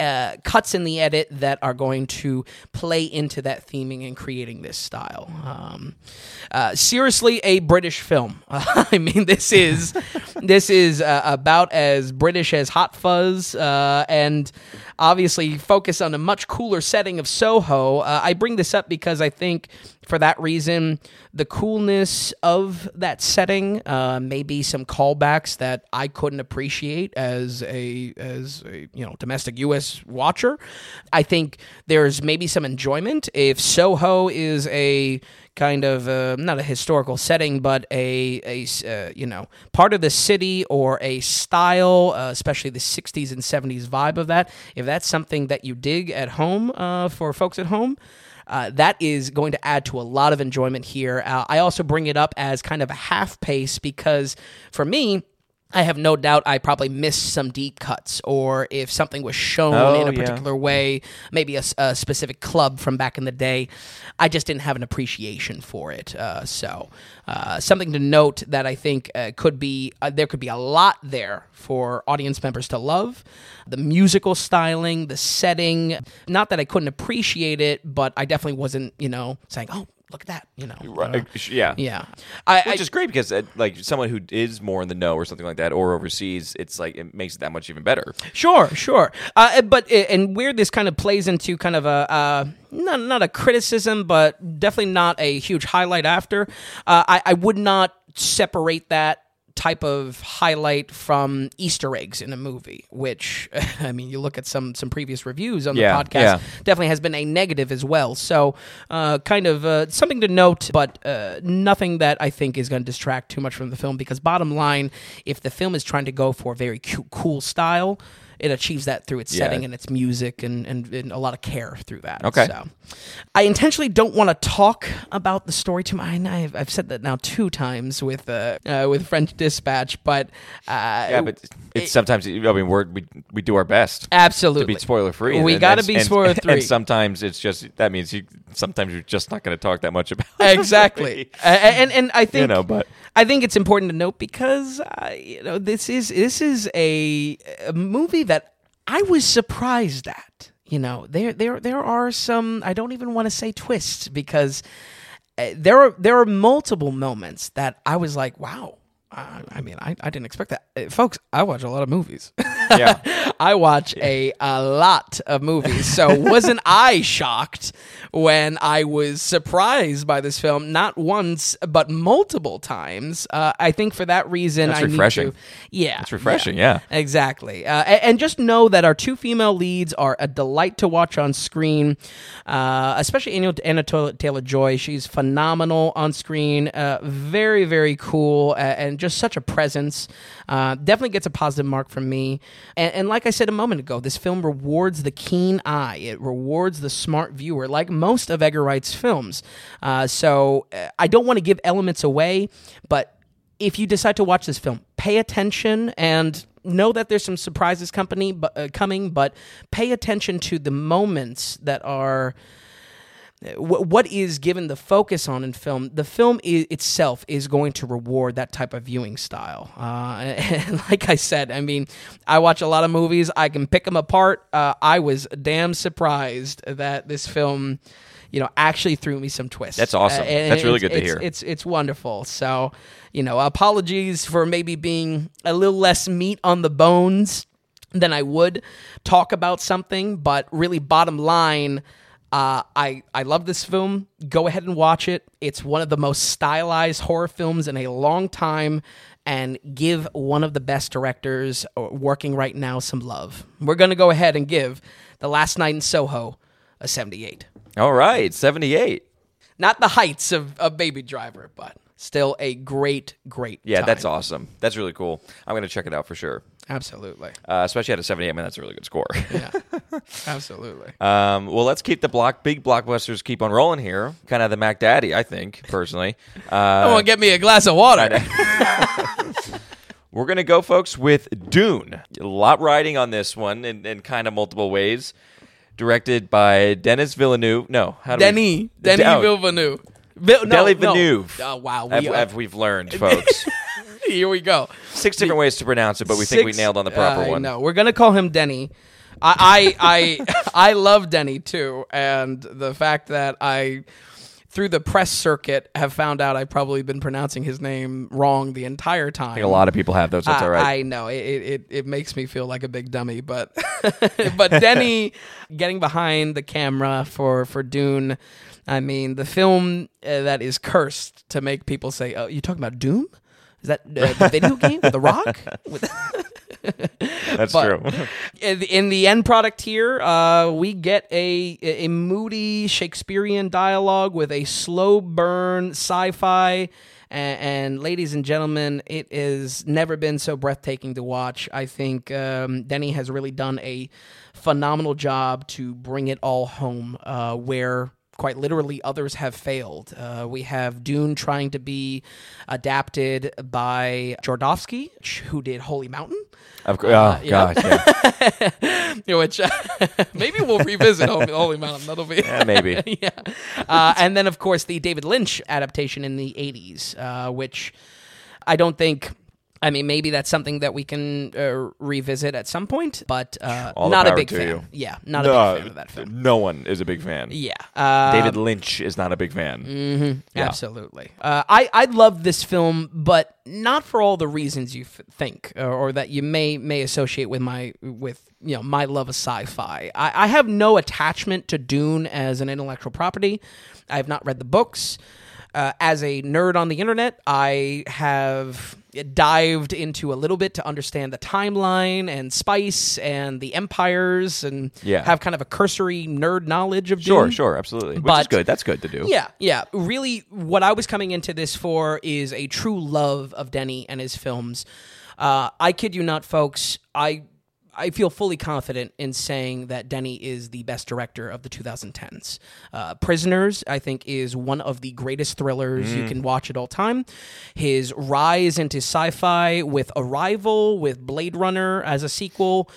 uh, cuts in the edit that are going to play into that theming and creating this style. Um, uh, seriously, a British film. *laughs* I mean, this is *laughs* this is uh, about as British as Hot Fuzz, uh, and obviously focus on a much cooler setting of Soho. Uh, I bring this up because I think for that reason, the coolness of that setting, uh, maybe some callbacks that I couldn't appreciate as a as a you know domestic U.S. watcher. I think there's maybe some enjoyment if Soho is a kind of uh, not a historical setting, but a a uh, you know part of the city or a style, uh, especially the '60s and '70s vibe of that. If that's something that you dig at home uh, for folks at home. Uh, that is going to add to a lot of enjoyment here. Uh, I also bring it up as kind of a half pace because for me, I have no doubt I probably missed some deep cuts, or if something was shown Oh, in a yeah. particular way, maybe a specific club from back in the day, I just didn't have an appreciation for it. Uh, so, uh, something to note that I think uh, could be uh, there could be a lot there for audience members to love. The musical styling, the setting. Not that I couldn't appreciate it, but I definitely wasn't, you know, saying, "Oh, look at that, you know. Right. Uh, yeah. yeah. I, I Which is great because, uh, like, someone who is more in the know or something like that, or overseas, it's like it makes it that much even better. Sure, sure. Uh, but and where this kind of plays into kind of a uh, not not a criticism, but definitely not a huge highlight. After uh, I, I would not separate that type of highlight from Easter eggs in a movie, which *laughs* I mean, you look at some some previous reviews on the Yeah, podcast, yeah. definitely has been a negative as well. So, uh, kind of uh, something to note, but uh, nothing that I think is going to distract too much from the film. Because bottom line, if the film is trying to go for a very cu- cool style. It achieves that through its Yeah. setting and its music and, and, and a lot of care through that. Okay. So, I intentionally don't want to talk about the story too much. I've, I've said that now two times with uh, uh, with French Dispatch, but uh, Yeah, but it's sometimes. I mean, we're, we we do our best absolutely to be spoiler free. We gotta be spoiler free. And sometimes it's just that means you. Sometimes you're just not going to talk that much about. exactly Uh, and and I think You know, but- I think it's important to note because uh, you know this is this is a, a movie that I was surprised at. You know, there there there are some I don't even want to say twists because uh, there are there are multiple moments that I was like, wow. I, I mean, I, I didn't expect that, Uh, folks. I watch a lot of movies. *laughs* Yeah. *laughs* I watch a, a lot of movies. So wasn't *laughs* I shocked when I was surprised by this film? Not once, but multiple times. Uh, I think for that reason, That's I refreshing. need to. Yeah, It's refreshing, yeah. exactly. Uh, a- and, just know that our two female leads are a delight to watch on screen, uh, especially Anna, Anna Taylor Joy. She's phenomenal on screen. Uh, very, very cool, uh, and just such a presence. Uh, definitely gets a positive mark from me. And, and like I said a moment ago, this film rewards the keen eye. It rewards the smart viewer, like most of Edgar Wright's films. Uh, so uh, I don't want to give elements away, but if you decide to watch this film, pay attention and know that there's some surprises company uh, coming, but pay attention to the moments that are what is given the focus on in film. The film i- itself is going to reward that type of viewing style. Uh, *laughs* like I said, I mean, I watch a lot of movies. I can pick them apart. Uh, I was damn surprised that this film. You know, actually threw me some twists. That's awesome. Uh, That's really good to it's- hear. It's it's wonderful. So, you know, apologies for maybe being a little less meat on the bones than I would talk about something, but really bottom line, uh, I I love this film. Go ahead and watch it. It's one of the most stylized horror films in a long time. And give one of the best directors uh, working right now some love. We're gonna go ahead and give The Last Night in Soho a 78 All right, seventy-eight. not the heights of, of Baby Driver, but still a great, great. Yeah, time. that's awesome. That's really cool. I'm going to check it out for sure. Absolutely, Uh, especially at a 78, man, that's a really good score. yeah, *laughs* absolutely. Um, well, let's keep the block big blockbusters keep on rolling here. Kind of the Mac Daddy, I think personally. Uh, I want to get me a glass of water. *laughs* we're gonna go, folks, with Dune. A lot riding on this one in, in kind of multiple ways. Directed by Denis Villeneuve. No, how do Denny, we, Denny Oh, Villeneuve. Vil- no, Deli no. Oh wow, Have, we are- have we've learned, folks. *laughs* *laughs* here we go. Six different ways to pronounce it, but we think we Six- nailed on the proper I one. know. We're gonna call him Denny. I I I, *laughs* I love Denny too, and the fact that I through the press circuit have found out I've probably been pronouncing his name wrong the entire time. I think a lot of people have those. That's I, all right. I know it, it. It makes me feel like a big dummy, but *laughs* but Denny getting behind the camera for for Dune. I mean, the film uh, that is cursed to make people say, "Oh, you talking about Doom? Is that uh, the video game? The Rock?" *laughs* *laughs* That's true. in the, in the end product here, uh, we get a a moody Shakespearean dialogue with a slow burn sci-fi. And, and ladies and gentlemen, it has never been so breathtaking to watch. I think um, Denny has really done a phenomenal job to bring it all home, uh, where quite literally others have failed. Uh, we have Dune trying to be adapted by Jodorowsky, who did Holy Mountain. Of course. Oh, yeah. gosh. Yeah. *laughs* which *laughs* maybe we'll revisit Holy, *laughs* Holy Mountain. That'll be Yeah, maybe. yeah. Uh, and then of course the David Lynch adaptation in the '80s, uh, which I don't think I mean, maybe that's something that we can uh, revisit at some point, but uh, *sighs* not a big fan. you. Yeah, not a No, big fan of that film. No one is a big fan. Yeah, uh, David Lynch is not a big fan. Mm. Yeah. Absolutely. Uh, I I love this film, but not for all the reasons you f- think or, or that you may may associate with my with you know my love of sci-fi. I, I have no attachment to Dune as an intellectual property. I have not read the books. Uh, as a nerd on the internet, I have dived into a little bit to understand the timeline and spice and the empires and Yeah. have kind of a cursory nerd knowledge of Sure, sure, absolutely. Which is good. That's good to do. Yeah, yeah. Really, what I was coming into this for is a true love of Denny and his films. Uh, I kid you not, folks. I I feel fully confident in saying that Denny is the best director of the 2010s. Uh, Prisoners, I think, is one of the greatest thrillers you can watch at all time. His rise into sci-fi with Arrival, with Blade Runner as a sequel,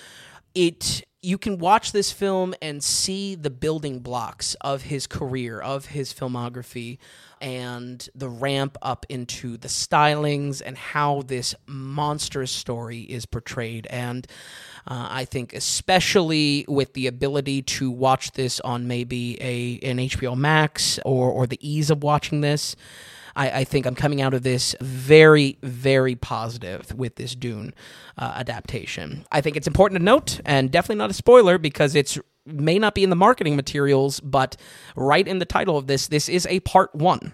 it you can watch this film and see the building blocks of his career, of his filmography, and the ramp up into the stylings and how this monstrous story is portrayed. And uh, I think, especially with the ability to watch this on maybe a an HBO Max or or the ease of watching this. I, I think I'm coming out of this very, very positive with this Dune uh, adaptation. I think it's important to note, and definitely not a spoiler because it's may not be in the marketing materials, but right in the title of this, this is a part one.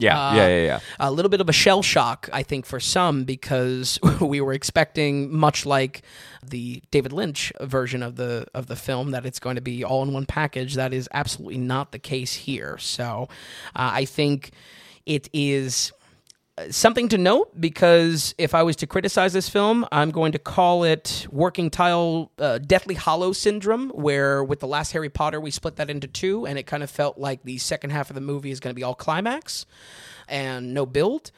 Yeah, yeah, yeah, yeah. A little bit of a shell shock, I think, for some because *laughs* we were expecting, much like the David Lynch version of the of the film, that it's going to be all in one package. That is absolutely not the case here. So, uh, I think it is uh, something to note because if I was to criticize this film, I'm going to call it working tile uh, Deathly Hollow syndrome, where with the last Harry Potter, we split that into two, and it kind of felt like the second half of the movie is going to be all climax and no build.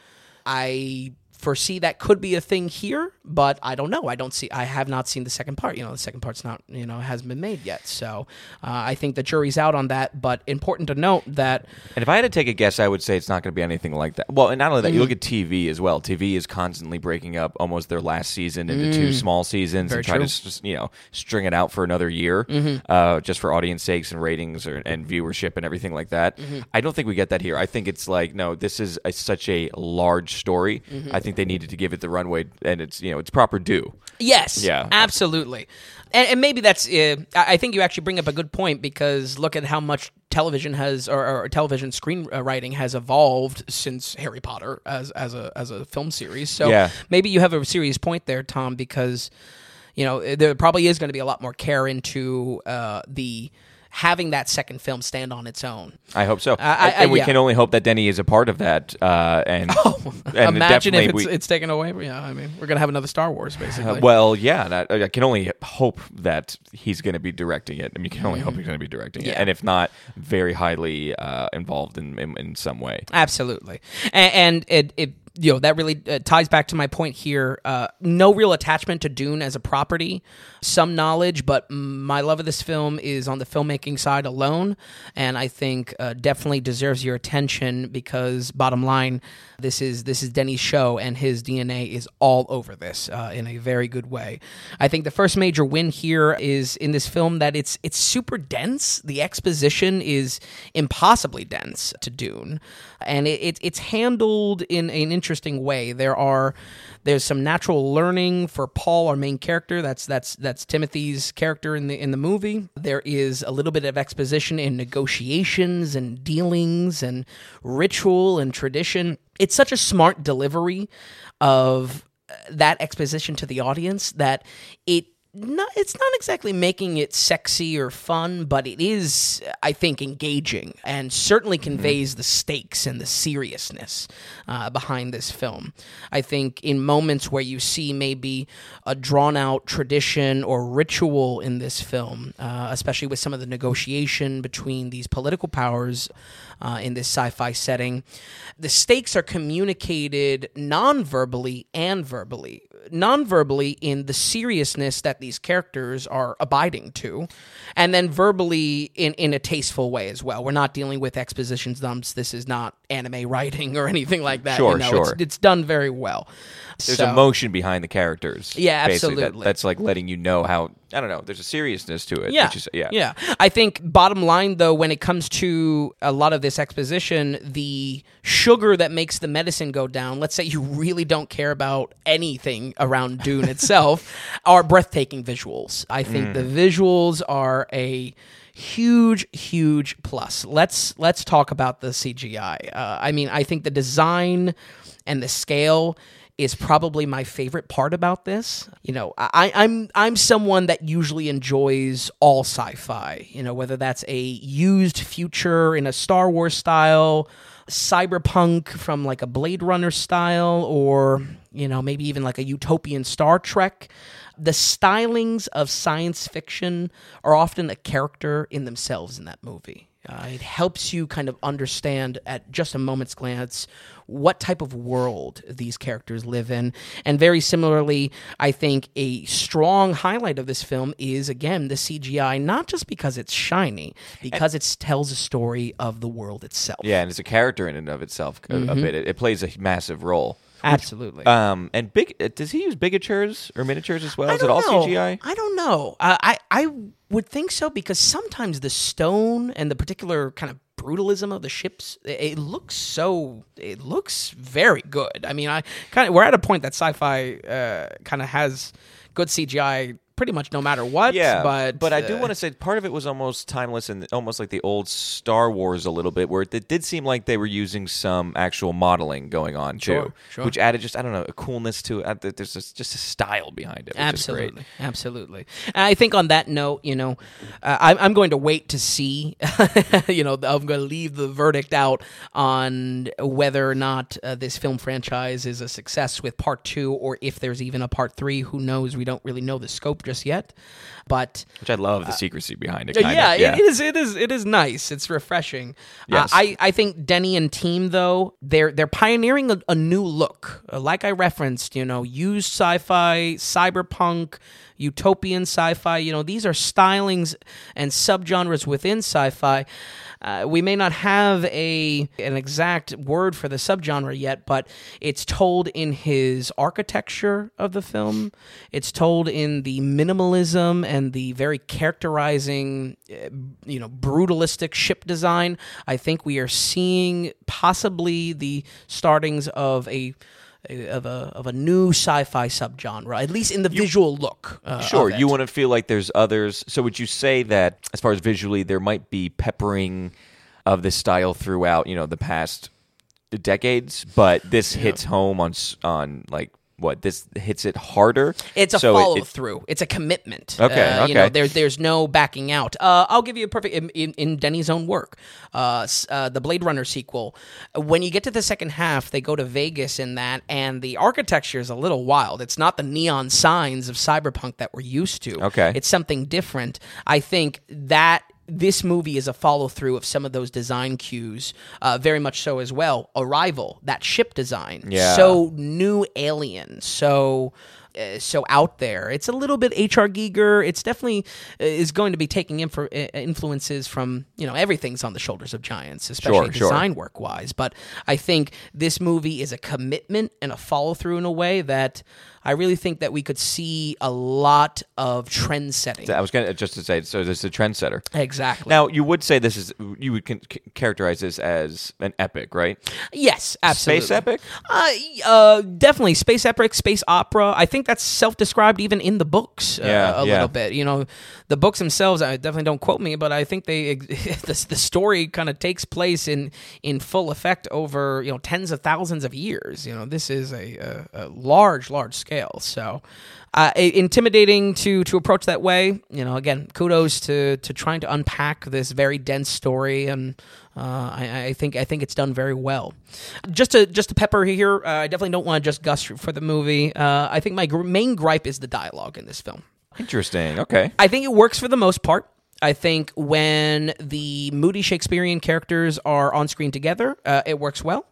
I foresee that could be a thing here, but I don't know. I don't see. I have not seen the second part. You know, the second part's not. You know, hasn't been made yet. So uh, I think the jury's out on that. But important to note that And if I had to take a guess, I would say it's not going to be anything like that. Well, and not only that, you mm-hmm. look at TV as well. TV is constantly breaking up almost their last season into two mm. small seasons Very and try true. to just you know string it out for another year, mm-hmm. uh, just for audience sakes and ratings or, and viewership and everything like that. Mm-hmm. I don't think we get that here. I think it's like no, this is a, such a large story. I think they needed to give it the runway and it's you know it's proper due. Yes. Yeah. Absolutely. And, and maybe that's. Uh, I I think you actually bring up a good point because look at how much television has or, or television screenwriting has evolved since Harry Potter as as a as a film series. So Yeah. maybe you have a serious point there, Tom, because you know there probably is going to be a lot more care into uh, the having that second film stand on its own. I hope so, I- I- and, we yeah. can only hope that Denny is a part of that. Uh, and, *laughs* and Imagine if it's, we- it's taken away. Yeah, I mean, we're gonna have another Star Wars basically. Uh, well, yeah, that, I can only hope that he's going to be directing it. I mean, you can only hope he's going to be directing it, and if not, very highly uh, involved in, in in some way. Absolutely, and, and it, it you know that really uh, ties back to my point here. Uh, no real attachment to Dune as a property, some knowledge, but my love of this film is on the filmmaking side alone, and I think uh, definitely deserves your attention because bottom line, this is this is Denny's show, and his DNA is all over this uh, in a very good way. I think the first major win here is in this film that it's it's super dense. The exposition is impossibly dense to Dune, and it, it, it's handled in an interesting way. There are there's some natural learning for Paul, our main character. That's that's that's Timothy's character in the in the movie. There is a little bit of exposition in negotiations and dealings and ritual and tradition. It's such a smart delivery of uh, that exposition to the audience that it not it's not exactly making it sexy or fun, but it is, I think, engaging and certainly conveys the stakes and the seriousness uh, behind this film. I think in moments where you see maybe a drawn out tradition or ritual in this film, uh, especially with some of the negotiation between these political powers uh, in this sci-fi setting, the stakes are communicated non-verbally and verbally. Non-verbally in the seriousness that these characters are abiding to, and then verbally in in a tasteful way as well. We're not dealing with exposition dumps. This is not anime writing or anything like that. Sure, you know, sure. It's, it's done very well. There's So- emotion behind the characters. Yeah, basically. That- absolutely. that's like letting you know how I don't know. There's a seriousness to it. Yeah. which is, yeah. Yeah. I think bottom line though, when it comes to a lot of this exposition, the sugar that makes the medicine go down, let's say you really don't care about anything around Dune itself, *laughs* are breathtaking visuals. I think the mm. visuals are a huge huge plus let's let's talk about the cgi uh, i mean i think the design and the scale is probably my favorite part about this. You know, I, I'm I'm someone that usually enjoys all sci-fi. You know, whether that's a used future in a Star Wars style, cyberpunk from like a Blade Runner style, or you know maybe even like a utopian Star Trek. The stylings of science fiction are often a character in themselves in that movie. Uh, it helps you kind of understand at just a moment's glance what type of world these characters live in. And very similarly, I think a strong highlight of this film is, again, the CGI, not just because it's shiny, because it tells a story of the world itself. Yeah, and it's a character in and of itself a, Mm-hmm. a bit. It, it plays a massive role. Absolutely. Um, and big uh, does he use bigatures or miniatures as well? Is it all know. CGI? I don't know. Uh, I I would think so because sometimes the stone and the particular kind of brutalism of the ships it, it looks so it looks very good. I mean, I kind of we're at a point that sci-fi uh, kind of has good CGI pretty much no matter what. Yeah, but but I do uh, want to say part of it was almost timeless and almost like the old Star Wars a little bit, where it did seem like they were using some actual modeling going on too, Sure, sure. which added just I don't know a coolness to it. There's just, just a style behind it. Which Is great. Absolutely, absolutely. And I think on that note, you know, uh, I'm, I'm going to wait to see. *laughs* you know, I'm going to leave the verdict out on whether or not uh, this film franchise is a success with part two, or if there's even a part three. Who knows? We don't really know the scope just yet. But Which I love the secrecy behind it. uh, Kind yeah, of. yeah. it is. It is. It is nice. It's refreshing. Yes. Uh, I I think Denis and team though they're they're pioneering a, a new look. Uh, like I referenced, you know, use sci-fi, cyberpunk, utopian sci-fi. You know, these are stylings and subgenres within sci-fi. Uh, we may not have a an exact word for the subgenre yet, but it's told in his architecture of the film. It's told in the minimalism and the very characterizing, uh, you know, brutalistic ship design. I think we are seeing possibly the startings of a of a of a new sci-fi subgenre, at least in the visual look. Uh, Sure, you want to feel like there's others. So would you say that as far as visually, there might be peppering of this style throughout, you know, the past decades, but this hits home on on like what this hits it harder. It's a So follow it- through. it's a commitment. Okay, Uh, You know, okay. there's there's no backing out. Uh, I'll give you a perfect in, in, in Denis's own work. Uh, uh, the Blade Runner sequel. When you get to the second half, they go to Vegas in that, and the architecture is a little wild. It's not the neon signs of cyberpunk that we're used to. Okay. it's something different. I think that. This movie is a follow through of some of those design cues, uh, very much so as well. Arrival, that ship design, Yeah. so new alien so uh, so out there it's a little bit H.R. Giger it's definitely uh, is going to be taking influ- uh, influences from you know everything's on the shoulders of giants especially Sure, sure. design work wise but i think this movie is a commitment and a follow-through in a way that i really think that we could see a lot of trend setting I was going to just to say, so this is a trendsetter. exactly Now, you would say this is you would characterize this as an epic, right? yes absolutely Space epic. Uh, uh, definitely space epic, space opera. I think that's self-described even in the books uh, Yeah, a yeah. little bit. You know, the books themselves. I definitely don't quote me, but I think they *laughs* the, the story kind of takes place in in full effect over you know tens of thousands of years. You know, this is a, a, a large, large scale. So. Uh, intimidating to to approach that way. You know, again, kudos to to trying to unpack this very dense story, and uh, I, I think I think it's done very well. Just to just to pepper here, uh, I definitely don't want to just gush for the movie. Uh, I think my gr- main gripe is the dialogue in this film. Interesting. Okay. I think it works for the most part. I think when the moody Shakespearean characters are on screen together, uh, it works well.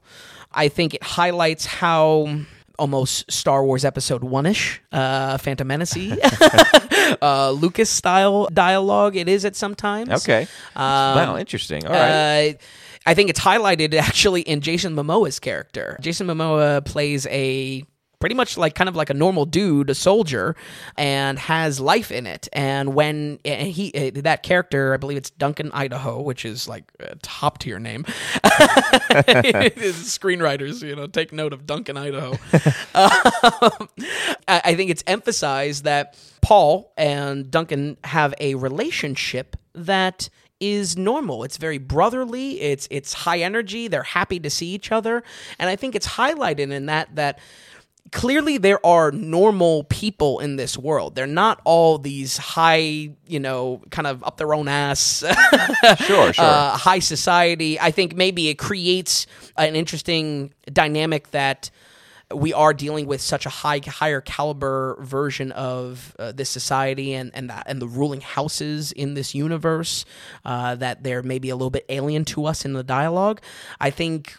I think it highlights how almost Star Wars Episode One ish, uh, Phantom Menace, *laughs* *laughs* uh, Lucas style dialogue. It is at sometimes. Okay. Um, wow, interesting. All right. Uh, I think it's highlighted actually in Jason Momoa's character. Jason Momoa plays a pretty much like kind of like a normal dude, a soldier, and has life in it. And when and he uh, that character, I believe it's Duncan Idaho, which is like a top tier name. *laughs* Screenwriters, you know, take note of Duncan Idaho. *laughs* Um, I I think it's emphasized that Paul and Duncan have a relationship that is normal. It's very brotherly. It's it's high energy. They're happy to see each other, and I think it's highlighted in that that clearly there are normal people in this world. They're not all these high, you know, kind of up their own ass, *laughs* Sure, sure. uh, high society. I think maybe it creates an interesting dynamic that we are dealing with such a high, higher caliber version of uh, this society and and that and the ruling houses in this universe uh, that they're maybe a little bit alien to us in the dialogue. I think.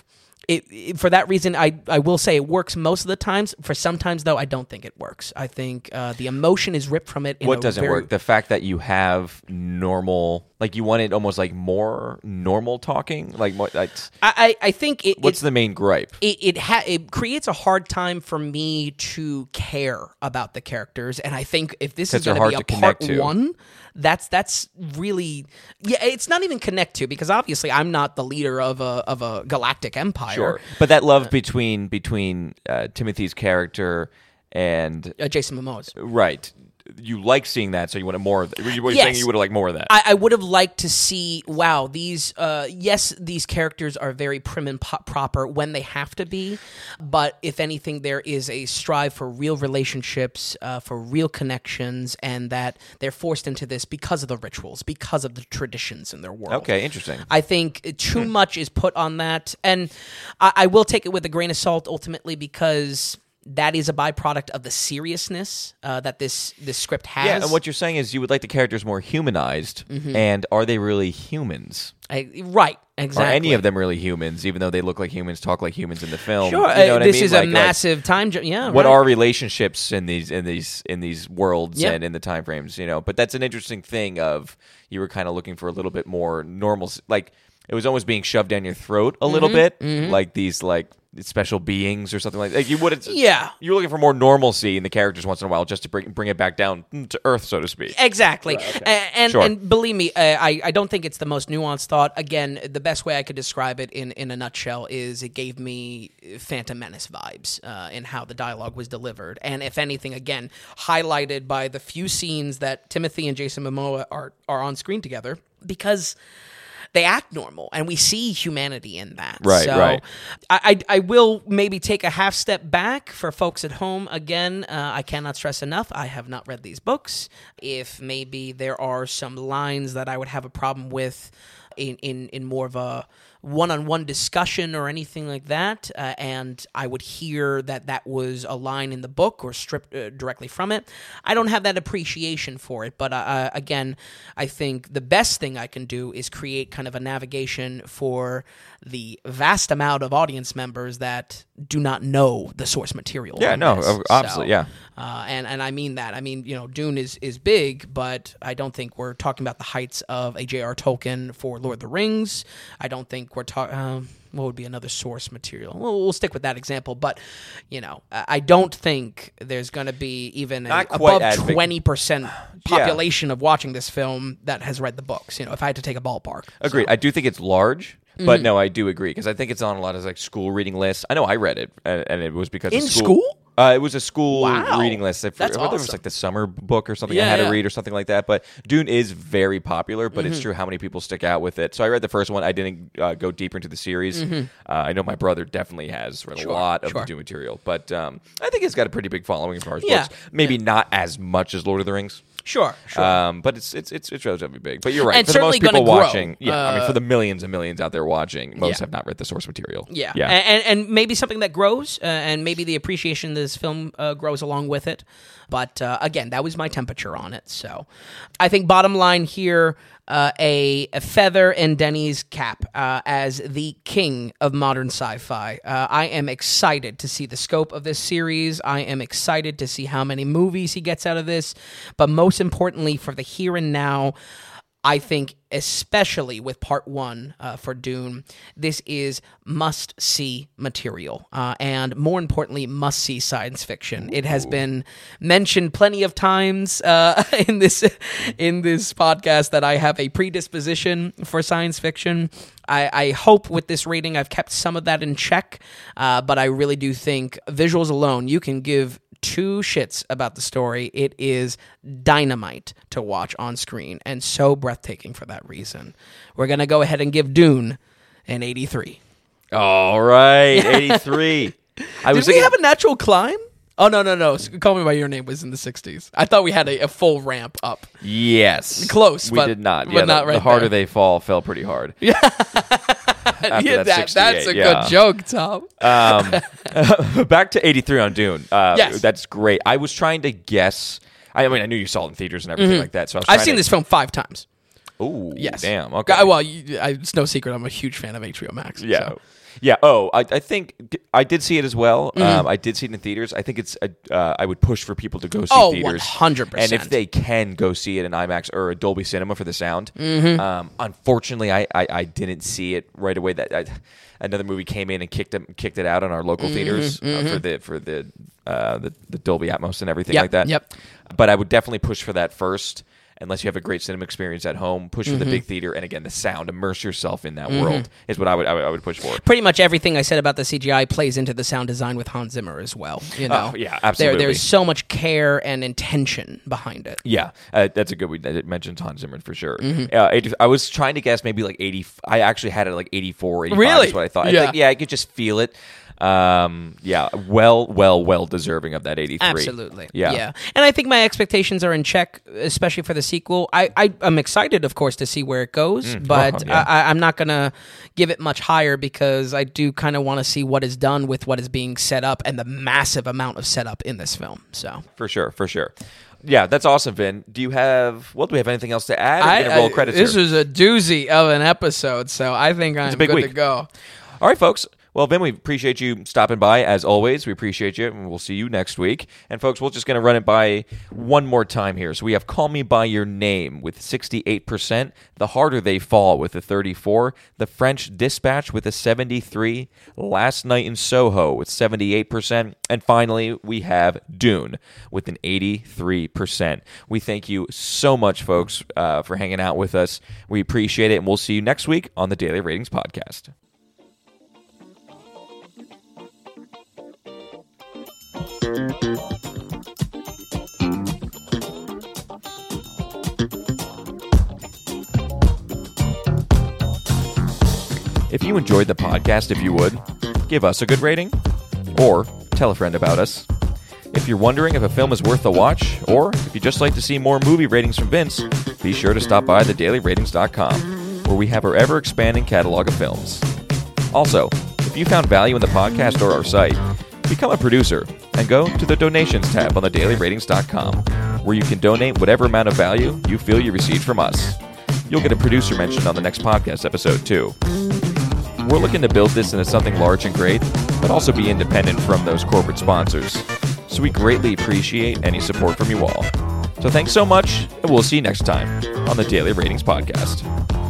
It, it- for that reason, I, I will say it works most of the times. For sometimes, though, I don't think it works. I think uh, the emotion is ripped from it. In what doesn't very- work? The fact that you have normal, like you wanted almost like more normal talking. Like, more, like I, I I think it, what's it's the main gripe? it it, ha- it creates a hard time for me to care about the characters, and I think if this is going to be a part to. one, that's that's really yeah. It's not even connect to because obviously I'm not the leader of a of a galactic empire. Sure, but that love between between uh, Timothée's character and Uh, Jason Momoa's. right, you like seeing that, so you wanted more. of that. You were Yes. saying you would have liked more of that. I, I would have liked to see. Wow, these. Uh, yes, these characters are very prim and po- proper when they have to be, but if anything, there is a strive for real relationships, uh, for real connections, and that they're forced into this because of the rituals, because of the traditions in their world. okay, interesting. I think too much is put on that, and I, I will take it with a grain of salt ultimately because that is a byproduct of the seriousness uh, that this this script has. Yeah, and what you're saying is you would like the characters more humanized, Mm-hmm. and are they really humans? I, right, exactly. Are any of them really humans? Even though they look like humans, talk like humans in the film. Sure, you know uh, what I this mean? is Like- a like, massive time. Ju- yeah, what right. are relationships in these in these in these worlds Yeah. and in the time frames you know but that's an interesting thing of you were kind of looking for a little bit more normal like it was almost being shoved down your throat a little Mm-hmm, bit like these like special beings or something like that you would Yeah. you're looking for more normalcy in the characters once in a while just to bring bring it back down to earth so to speak Exactly, A- and Sure. and believe me, uh, I I don't think it's the most nuanced thought. Again, the best way I could describe it in in a nutshell is it gave me Phantom Menace vibes uh, in how the dialogue was delivered, and if anything, again highlighted by the few scenes that Timothée and Jason Momoa are are on screen together because. They act normal, and we see humanity in that. Right, so right. I, I, I will maybe take a half step back for folks at home. Again, uh, I cannot stress enough. I have not read these books. If maybe there are some lines that I would have a problem with in, in, in more of a one-on-one discussion or anything like that, uh, and I would hear that that was a line in the book or stripped uh, directly from it, I don't have that appreciation for it. But uh, uh, again, I think the best thing I can do is create kind of a navigation for the vast amount of audience members that do not know the source material. Yeah, no, this. ob- obviously, yeah. Uh, and and I mean that. I mean, you know, Dune is is big, but I don't think we're talking about the heights of a J.R. Tolkien for Lord of the Rings. I don't think we're talking. Um, what would be another source material? Well, we'll stick with that example, but you know, I don't think there's going to be even an above twenty percent *sighs* population of watching this film that has read the books. You know, if I had to take a ballpark, Agreed. I do think it's large, but no, I do agree because I think it's on a lot of like school reading lists. I know I read it, and, and it was because In of school? Uh, it was a school Wow. reading list. I That's whether it was like the summer book or something I had to yeah. Mm-hmm. read or something like that. But Dune is very popular, but it's true how many people stick out with it. So I read the first one. I didn't uh, go deeper into the series. Uh, I know my brother definitely has read a Mm-hmm. Lot of sure. the Dune material, but um, I think it's got a pretty big following as far as Yeah, books. Maybe not as much as Lord of the Rings. Sure, sure. Um, but it's it's it's it's relatively big. But you're right. And for the most people watching, yeah, I mean, Uh, for the millions and millions out there watching, most Yeah. have not read the source material. Yeah, yeah. And, and, and maybe something that grows, uh, and maybe the appreciation of this film uh, grows along with it. But uh, again, that was my temperature on it. So I think bottom line here, uh, a, a feather in Denis's cap uh, as the king of modern sci fi. Uh, I am excited to see the scope of this series. I am excited to see how many movies he gets out of this. But most importantly, for the here and now, I think, especially with part one uh, for Dune, this is must see material. Uh, and more importantly, must see science fiction. It has been mentioned plenty of times uh, *laughs* in this in this podcast that I have a predisposition for science fiction. I, I hope with this rating I've kept some of that in check, uh, but I really do think visuals alone, you can give two shits about the story. It is dynamite to watch on screen and so breathtaking for that reason. We're going to go ahead and give Dune an 83. All right, *laughs* 83. I Did was we thinking- have a natural climb? Oh, no, no, no. Call Me By Your Name was in the 60s. I thought we had a, a full ramp up. Yes. Close, We but- did not. but Yeah, the, not right the harder there. they fall fell pretty hard. *laughs* yeah, that that, that's a yeah. good joke, Tom. Um, *laughs* *laughs* back to 83 on Dune. Uh, Yes. That's great. I was trying to guess. I mean, I knew you saw it in theaters and everything like that. So I was Mm-hmm. I've seen to- this film five times. Oh, Yes. Damn. Okay. Uh, Well, you, I, it's no secret I'm a huge fan of HBO Max. Yeah. so. Yeah. Oh, I, I think I did see it as well. Mm-hmm. Um, I did see it in theaters. I think it's. Uh, I would push for people to go see Oh, theaters. 100%. And if they can go see it in IMAX or a Dolby Cinema for the sound. Mm-hmm. Um, unfortunately, I, I, I didn't see it right away. That I, another movie came in and kicked it kicked it out on our local Mm-hmm, theaters uh, for the for the, uh, the the Dolby Atmos and everything Yep, like that. yep. But I would definitely push for that first. Unless you have a great cinema experience at home, push for Mm-hmm. the big theater, and again, the sound. Immerse yourself in that world is what I would I would, I would push for. pretty much everything I said about the CGI plays into the sound design with Hans Zimmer as well. You know, Oh, yeah, There, absolutely. there's so much care and intention behind it. Yeah, uh, that's a good. We I mentioned Hans Zimmer for sure. Mm-hmm. Uh, 80 I was trying to guess maybe like eighty. I actually had it like 84, 85 Really? is what I thought. I Yeah. think, yeah, I could just feel it. Um, yeah, well, well, well deserving of that eighty three. Absolutely. Yeah. Yeah. And I think my expectations are in check, especially for the sequel. I, I I'm excited, of course, to see where it goes, but oh, yeah. I, I'm not gonna give it much higher because I do kind of want to see what is done with what is being set up and the massive amount of setup in this film. So for sure, for sure. Yeah, that's awesome, Vin. Do you have? Well, do we have anything else to add? We're roll credits this here. was a doozy of an episode, so I think I'm good week. to go. All right, folks. Well, Vin, we appreciate you stopping by as always. We appreciate you, and we'll see you next week. And folks, we're just going to run it by one more time here. So we have "Call Me by Your Name" with sixty-eight percent, "The Harder They Fall" with a thirty-four, "The French Dispatch" with a seventy-three, "Last Night in Soho" with seventy-eight percent, and finally we have "Dune" with an eighty-three percent. We thank you so much, folks, uh, for hanging out with us. We appreciate it, and we'll see you next week on the Daily Ratings Podcast. If you enjoyed the podcast, if you would, give us a good rating or tell a friend about us. If you're wondering if a film is worth a watch, or if you'd just like to see more movie ratings from Vince, be sure to stop by thedailyratings.com, where we have our ever expanding catalog of films. Also, if you found value in the podcast or our site, become a producer and go to the donations tab on thedailyratings.com, where you can donate whatever amount of value you feel you received from us. You'll get a producer mentioned on the next podcast episode, too. We're looking to build this into something large and great, but also be independent from those corporate sponsors. So we greatly appreciate any support from you all. So thanks so much, and we'll see you next time on the Daily Ratings Podcast.